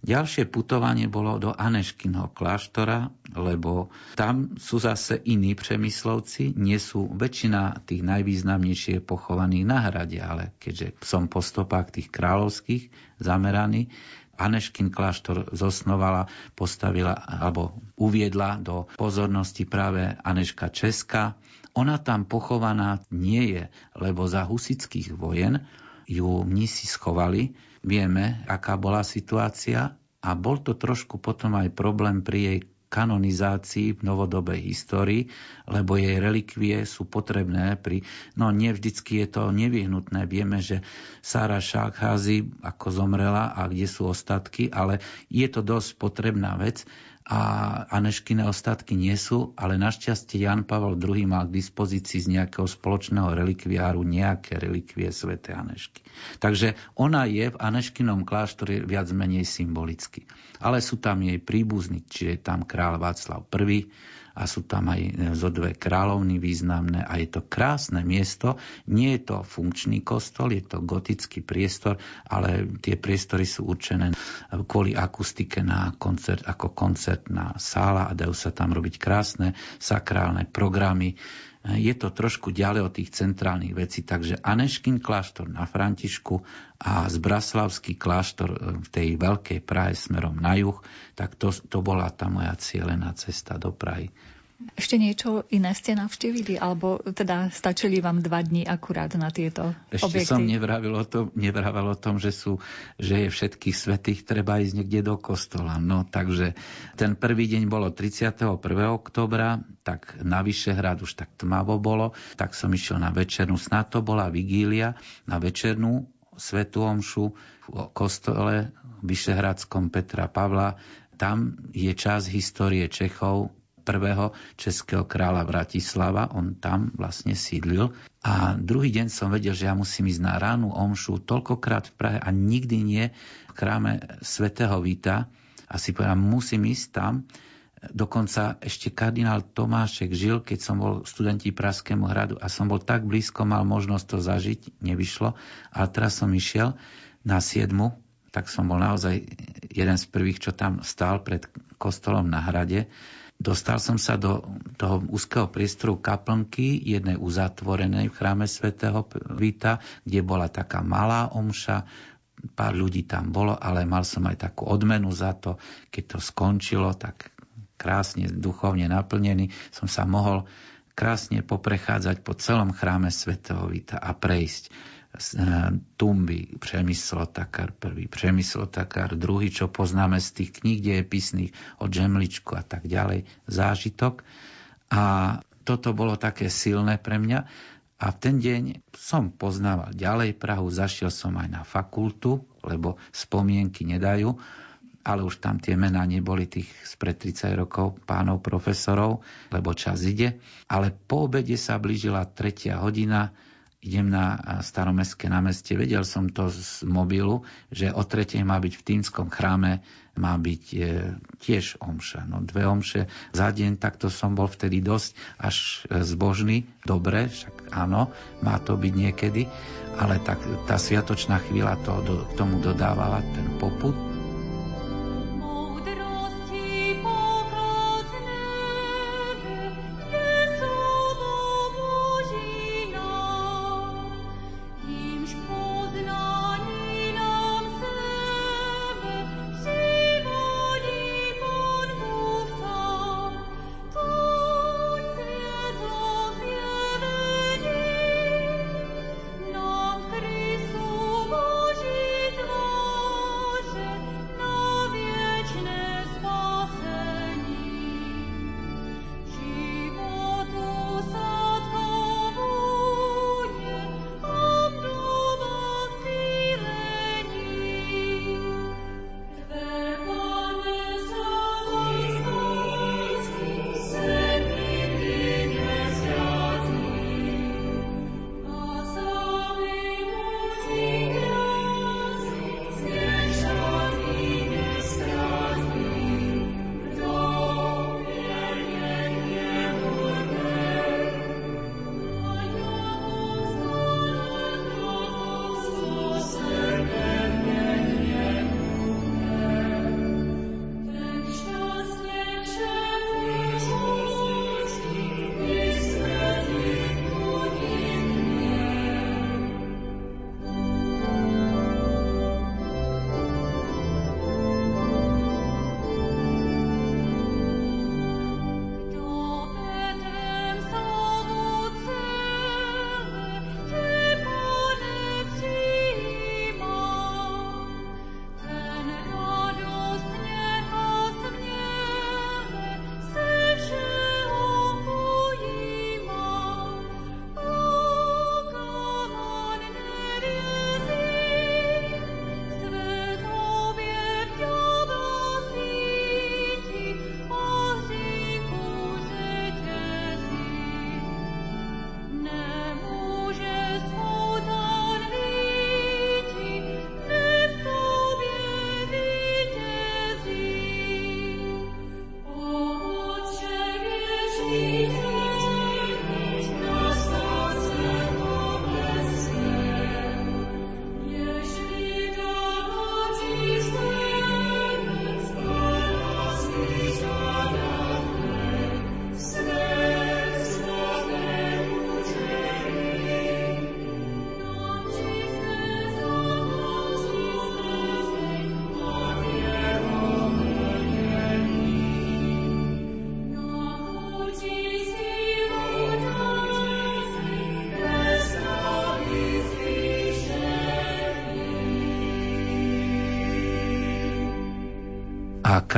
Ďalšie putovanie bolo do Aneškinho kláštora, lebo tam sú zase iní přemyslovci, nie sú väčšina tých najvýznamnejšie pochovaných na hrade, ale keďže som po stopách tých kráľovských zameraný, Aneškin kláštor zosnovala, postavila alebo uviedla do pozornosti práve Aneška Česka, ona tam pochovaná nie je, lebo za husických vojen ju mnisi schovali. Vieme, aká bola situácia a bol to trošku potom aj problém pri jej kanonizácii v novodobej histórii, lebo jej relikvie sú potrebné pri... No nie vždycky je to nevyhnutné. Vieme, že Sára Šákházy ako zomrela a kde sú ostatky, ale je to dosť potrebná vec a Aneškine ostatky nie sú, ale našťastie Jan Pavel II mal k dispozícii z nejakého spoločného relikviáru nejaké relikvie sväté Anešky. Takže ona je v Aneškinom kláštore viac menej symbolicky. Ale sú tam jej príbuzní, čiže je tam král Václav I, a sú tam aj e, zo dve kráľovny významné a je to krásne miesto. Nie je to funkčný kostol, je to gotický priestor, ale tie priestory sú určené kvôli akustike na koncert, ako koncertná sála a dajú sa tam robiť krásne sakrálne programy je to trošku ďalej od tých centrálnych vecí, takže Aneškin kláštor na Františku a Zbraslavský kláštor e, v tej veľkej Prahe smerom na juh, tak to, to bola tá moja cieľená cesta do Prahy. Ešte niečo iné ste navštívili? Alebo teda stačili vám dva dní akurát na tieto Ešte objekty? som nevravil o tom, nevravel o tom že, sú, že je všetkých svetých treba ísť niekde do kostola. No takže ten prvý deň bolo 31. oktobra, tak na Vyšehrad už tak tmavo bolo, tak som išiel na večernú, snad to bola vigília, na večernú svetú omšu v kostole Vyšehradskom Petra Pavla. Tam je čas histórie Čechov, prvého českého kráľa Bratislava, on tam vlastne sídlil. A druhý deň som vedel, že ja musím ísť na ránu omšu toľkokrát v Prahe a nikdy nie v kráme svätého Vita. A si povedal, musím ísť tam. Dokonca ešte kardinál Tomášek žil, keď som bol studenti Pražskému hradu a som bol tak blízko, mal možnosť to zažiť, nevyšlo. Ale teraz som išiel na siedmu, tak som bol naozaj jeden z prvých, čo tam stál pred kostolom na hrade Dostal som sa do toho úzkeho priestoru kaplnky, jednej uzatvorenej v chráme svätého Vita, kde bola taká malá omša, pár ľudí tam bolo, ale mal som aj takú odmenu za to, keď to skončilo, tak krásne duchovne naplnený, som sa mohol krásne poprechádzať po celom chráme svätého Vita a prejsť tumby, Přemysl Takar prvý, Přemysl Takar druhý, čo poznáme z tých kníh dejepisných od Žemličku a tak ďalej, zážitok. A toto bolo také silné pre mňa. A v ten deň som poznával ďalej Prahu, zašiel som aj na fakultu, lebo spomienky nedajú, ale už tam tie mená neboli tých spred 30 rokov pánov profesorov, lebo čas ide. Ale po obede sa blížila tretia hodina, idem na staromestské námestie. Vedel som to z mobilu, že o tretej má byť v Týnskom chráme, má byť e, tiež omša. No dve omše za deň, takto som bol vtedy dosť až e, zbožný. Dobre, však áno, má to byť niekedy, ale tak tá sviatočná chvíľa to do, tomu dodávala ten poput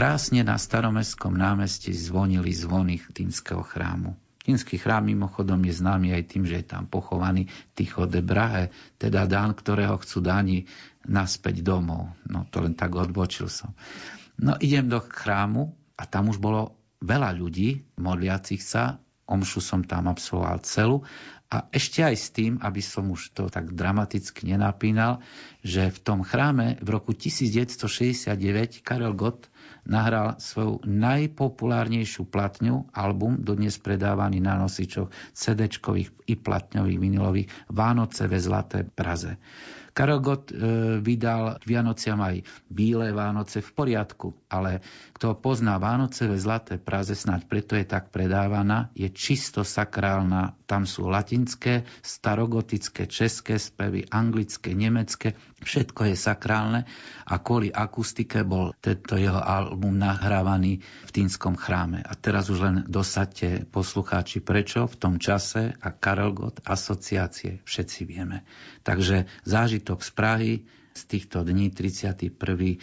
krásne na staromestskom námestí zvonili zvony Týmskeho chrámu. Tínsky chrám mimochodom je známy aj tým, že je tam pochovaný Tycho de Brahe, teda dán, ktorého chcú dáni naspäť domov. No to len tak odbočil som. No idem do chrámu a tam už bolo veľa ľudí modliacich sa. Omšu som tam absolvoval celú a ešte aj s tým, aby som už to tak dramaticky nenapínal, že v tom chráme v roku 1969 Karel Gott nahral svoju najpopulárnejšiu platňu, album, dodnes predávaný na nosičoch CD-čkových i platňových vinilových Vánoce ve Zlaté Praze. Karel Gott e, vydal Vianociam aj Bílé Vánoce v poriadku, ale kto pozná Vánoce Zlaté Praze, snáď preto je tak predávaná, je čisto sakrálna. Tam sú latinské, starogotické, české spevy, anglické, nemecké, všetko je sakrálne a kvôli akustike bol tento jeho album nahrávaný v Týnskom chráme. A teraz už len dosadte poslucháči prečo v tom čase a Karel Gott asociácie všetci vieme. Takže zážitok z Prahy z týchto dní 31.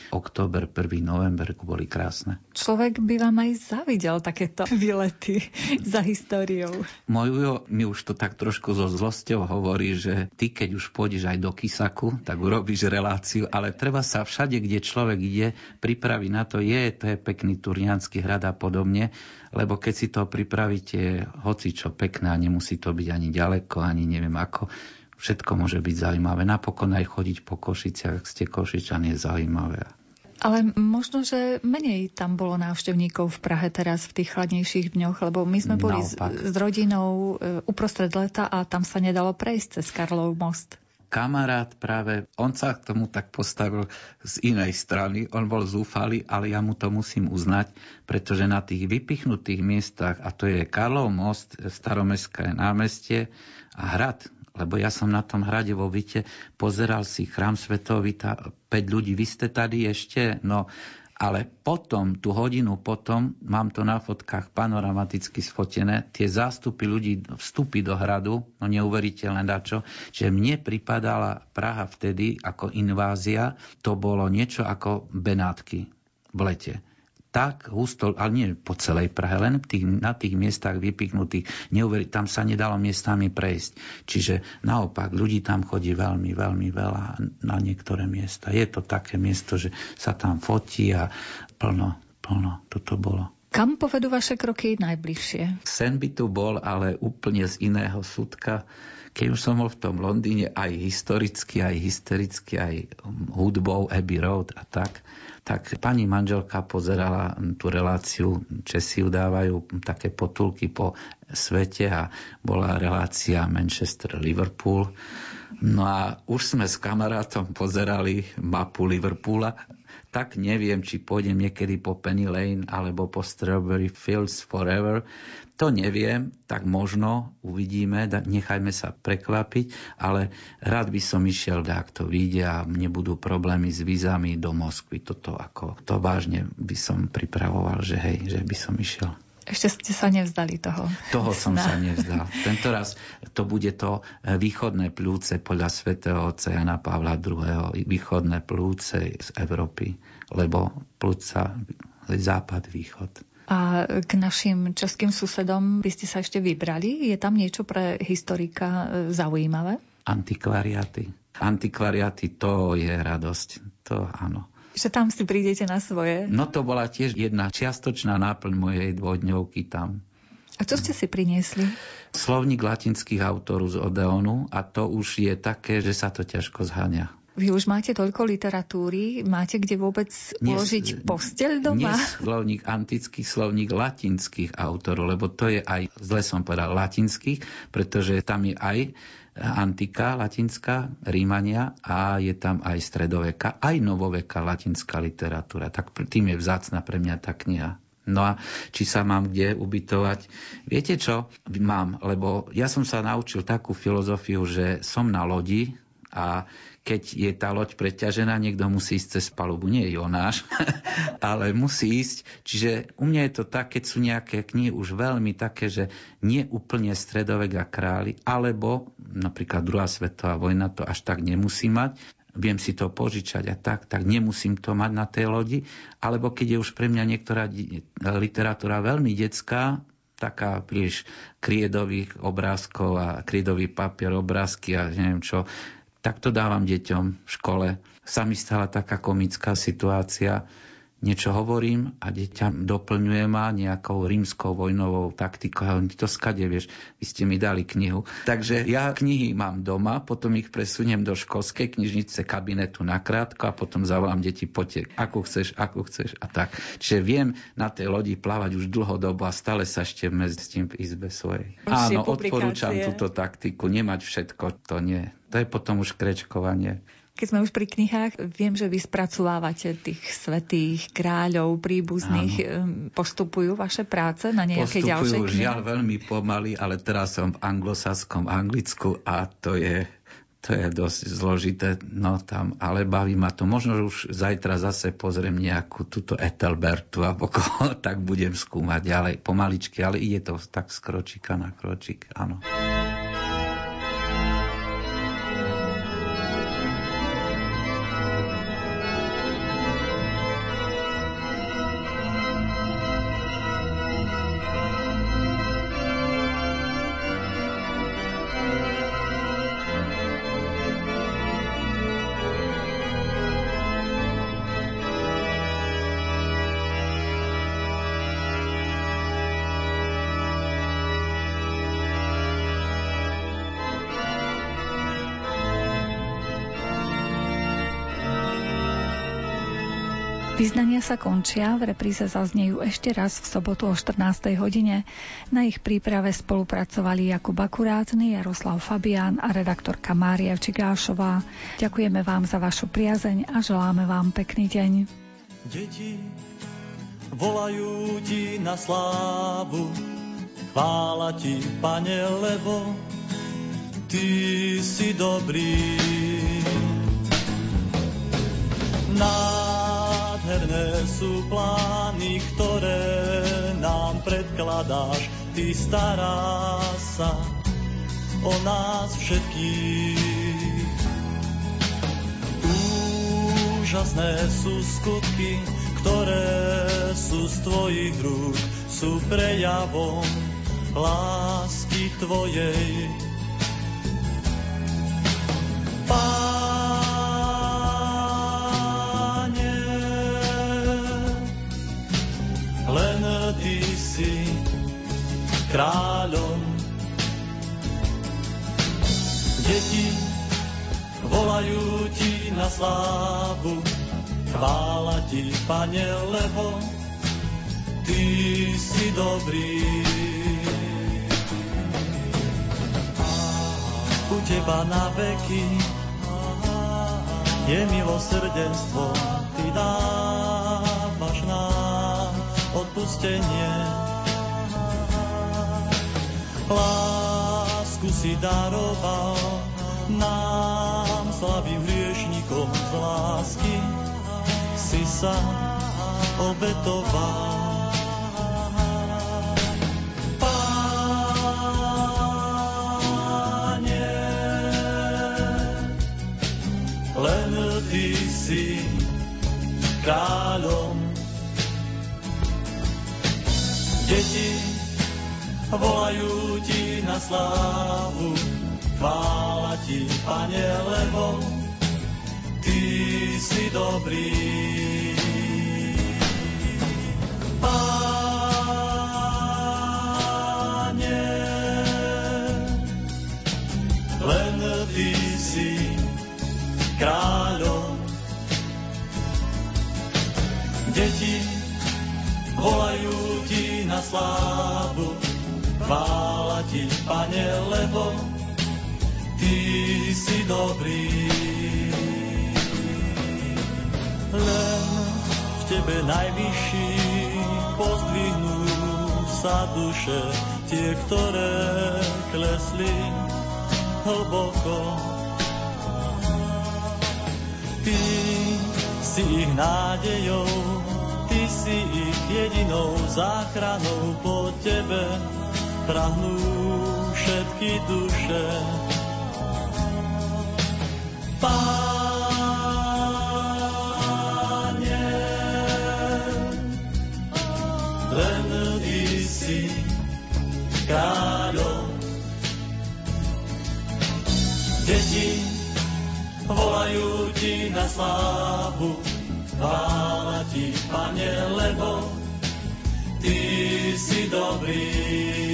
október, 1. november boli krásne. Človek by vám aj zavidel takéto výlety za históriou. Mojujo mi už to tak trošku so zlosťou hovorí, že ty keď už pôjdeš aj do Kisaku, tak urobíš reláciu, ale treba sa všade, kde človek ide, pripraviť na to, je, to je pekný Turnianský hrad a podobne, lebo keď si to pripravíte hoci čo pekné a nemusí to byť ani ďaleko, ani neviem ako, všetko môže byť zaujímavé. Napokon aj chodiť po Košiciach, ste Košičan, je zaujímavé. Ale možno, že menej tam bolo návštevníkov v Prahe teraz v tých chladnejších dňoch, lebo my sme boli s, s rodinou e, uprostred leta a tam sa nedalo prejsť cez Karlov most kamarát práve, on sa k tomu tak postavil z inej strany, on bol zúfalý, ale ja mu to musím uznať, pretože na tých vypichnutých miestach, a to je Karlov most, staromestské námestie a hrad, lebo ja som na tom hrade vo Vite pozeral si chrám Svetovita, 5 ľudí, vy ste tady ešte? No, ale potom, tú hodinu potom, mám to na fotkách panoramaticky sfotené, tie zástupy ľudí vstúpi do hradu, no neuveriteľné dačo, že mne pripadala Praha vtedy ako invázia, to bolo niečo ako Benátky v lete tak husto, ale nie po celej Prahe, len tých, na tých miestach vypiknutých, neuveri, tam sa nedalo miestami prejsť. Čiže naopak, ľudí tam chodí veľmi, veľmi veľa na niektoré miesta. Je to také miesto, že sa tam fotí a plno, plno, toto bolo. Kam povedú vaše kroky najbližšie? Sen by tu bol, ale úplne z iného súdka. Keď už som bol v tom Londýne aj historicky, aj hystericky, aj hudbou Abbey Road a tak, tak pani manželka pozerala tú reláciu, Česi udávajú také potulky po svete a bola relácia Manchester-Liverpool. No a už sme s kamarátom pozerali mapu Liverpoola tak neviem, či pôjdem niekedy po Penny Lane alebo po Strawberry Fields Forever. To neviem, tak možno uvidíme, nechajme sa prekvapiť, ale rád by som išiel, ak to vyjde a nebudú problémy s vízami do Moskvy. Toto ako, to vážne by som pripravoval, že hej, že by som išiel. Ešte ste sa nevzdali toho. Toho som sa nevzdal. Tento raz to bude to eh, východné plúce podľa svätého otca Jana Pavla II. Východné plúce z Európy, lebo plúca západ-východ. A k našim českým susedom by ste sa ešte vybrali? Je tam niečo pre historika eh, zaujímavé? Antikvariáty. Antikvariáty, to je radosť. To áno že tam si prídete na svoje. No to bola tiež jedna čiastočná náplň mojej dvojdňovky tam. A čo ste si priniesli? Slovník latinských autorov z Odeonu a to už je také, že sa to ťažko zháňa. Vy už máte toľko literatúry, máte kde vôbec uložiť posteľ doma? Nie slovník antický, slovník latinských autorov, lebo to je aj, zle som povedal, latinských, pretože tam je aj antika latinská, Rímania a je tam aj stredoveka, aj novoveka latinská literatúra. Tak tým je vzácna pre mňa tá kniha. No a či sa mám kde ubytovať? Viete čo? Mám, lebo ja som sa naučil takú filozofiu, že som na lodi a keď je tá loď preťažená, niekto musí ísť cez palubu. Nie Jonáš, ale musí ísť. Čiže u mňa je to tak, keď sú nejaké knihy už veľmi také, že nie úplne stredovek a králi, alebo napríklad druhá svetová vojna to až tak nemusí mať. viem si to požičať a tak, tak nemusím to mať na tej lodi. Alebo keď je už pre mňa niektorá literatúra veľmi detská, taká príliš kriedových obrázkov a kriedový papier, obrázky a neviem čo, tak to dávam deťom v škole. Sa mi stala taká komická situácia, niečo hovorím a dieťa doplňuje ma nejakou rímskou vojnovou taktikou. A to skade, vieš, vy ste mi dali knihu. Takže ja knihy mám doma, potom ich presuniem do školskej knižnice kabinetu nakrátko a potom zavolám deti potek. Ako chceš, ako chceš a tak. Čiže viem na tej lodi plávať už dlhodobo a stále sa ešte mestím v izbe svojej. Áno, odporúčam túto taktiku. Nemať všetko, to nie. To je potom už krečkovanie. Keď sme už pri knihách, viem, že vy spracovávate tých svetých kráľov, príbuzných. Áno. Postupujú vaše práce na nejaké Postupujú, ďalšie knihy? žiaľ veľmi pomaly, ale teraz som v anglosaskom Anglicku a to je to je dosť zložité, no tam, ale baví ma to. Možno, už zajtra zase pozriem nejakú túto Etelbertu a koho, tak budem skúmať ďalej pomaličky, ale ide to tak z kročika na kročik, áno. Vyznania sa končia, v repríze zaznejú ešte raz v sobotu o 14. hodine. Na ich príprave spolupracovali Jakub Akurátny, Jaroslav Fabián a redaktorka Mária Čigášová. Ďakujeme vám za vašu priazeň a želáme vám pekný deň. Deti volajú ti na slávu, chvála ti, pane, lebo ty si dobrý. Na nádherné sú plány, ktoré nám predkladáš. Ty stará sa o nás všetkých. Úžasné sú skutky, ktoré sú z tvojich rúk, sú prejavom lásky tvojej. Pán kráľom. Deti volajú ti na slávu, chvála ti, pane, lebo ty si dobrý. U teba na veky je milosrdenstvo, ty dávaš nám odpustenie lásku si daroval nám slavým hriešnikom z lásky si sa obetoval. Páne, len Ty si kráľom. Deti volajú na slávu. Chvála ti, Pane, lebo ty si dobrý. Pane, lebo ty si dobrý. Len v tebe najvyšší pozdvihnú sa duše, tie, ktoré klesli hlboko. Ty si ich nádejou, ty si ich jedinou záchranou po tebe prahnú všetky duše. Páne, len ty si kráľom. Deti volajú ti na slávu, chvála ti, pane, lebo ty si dobrý.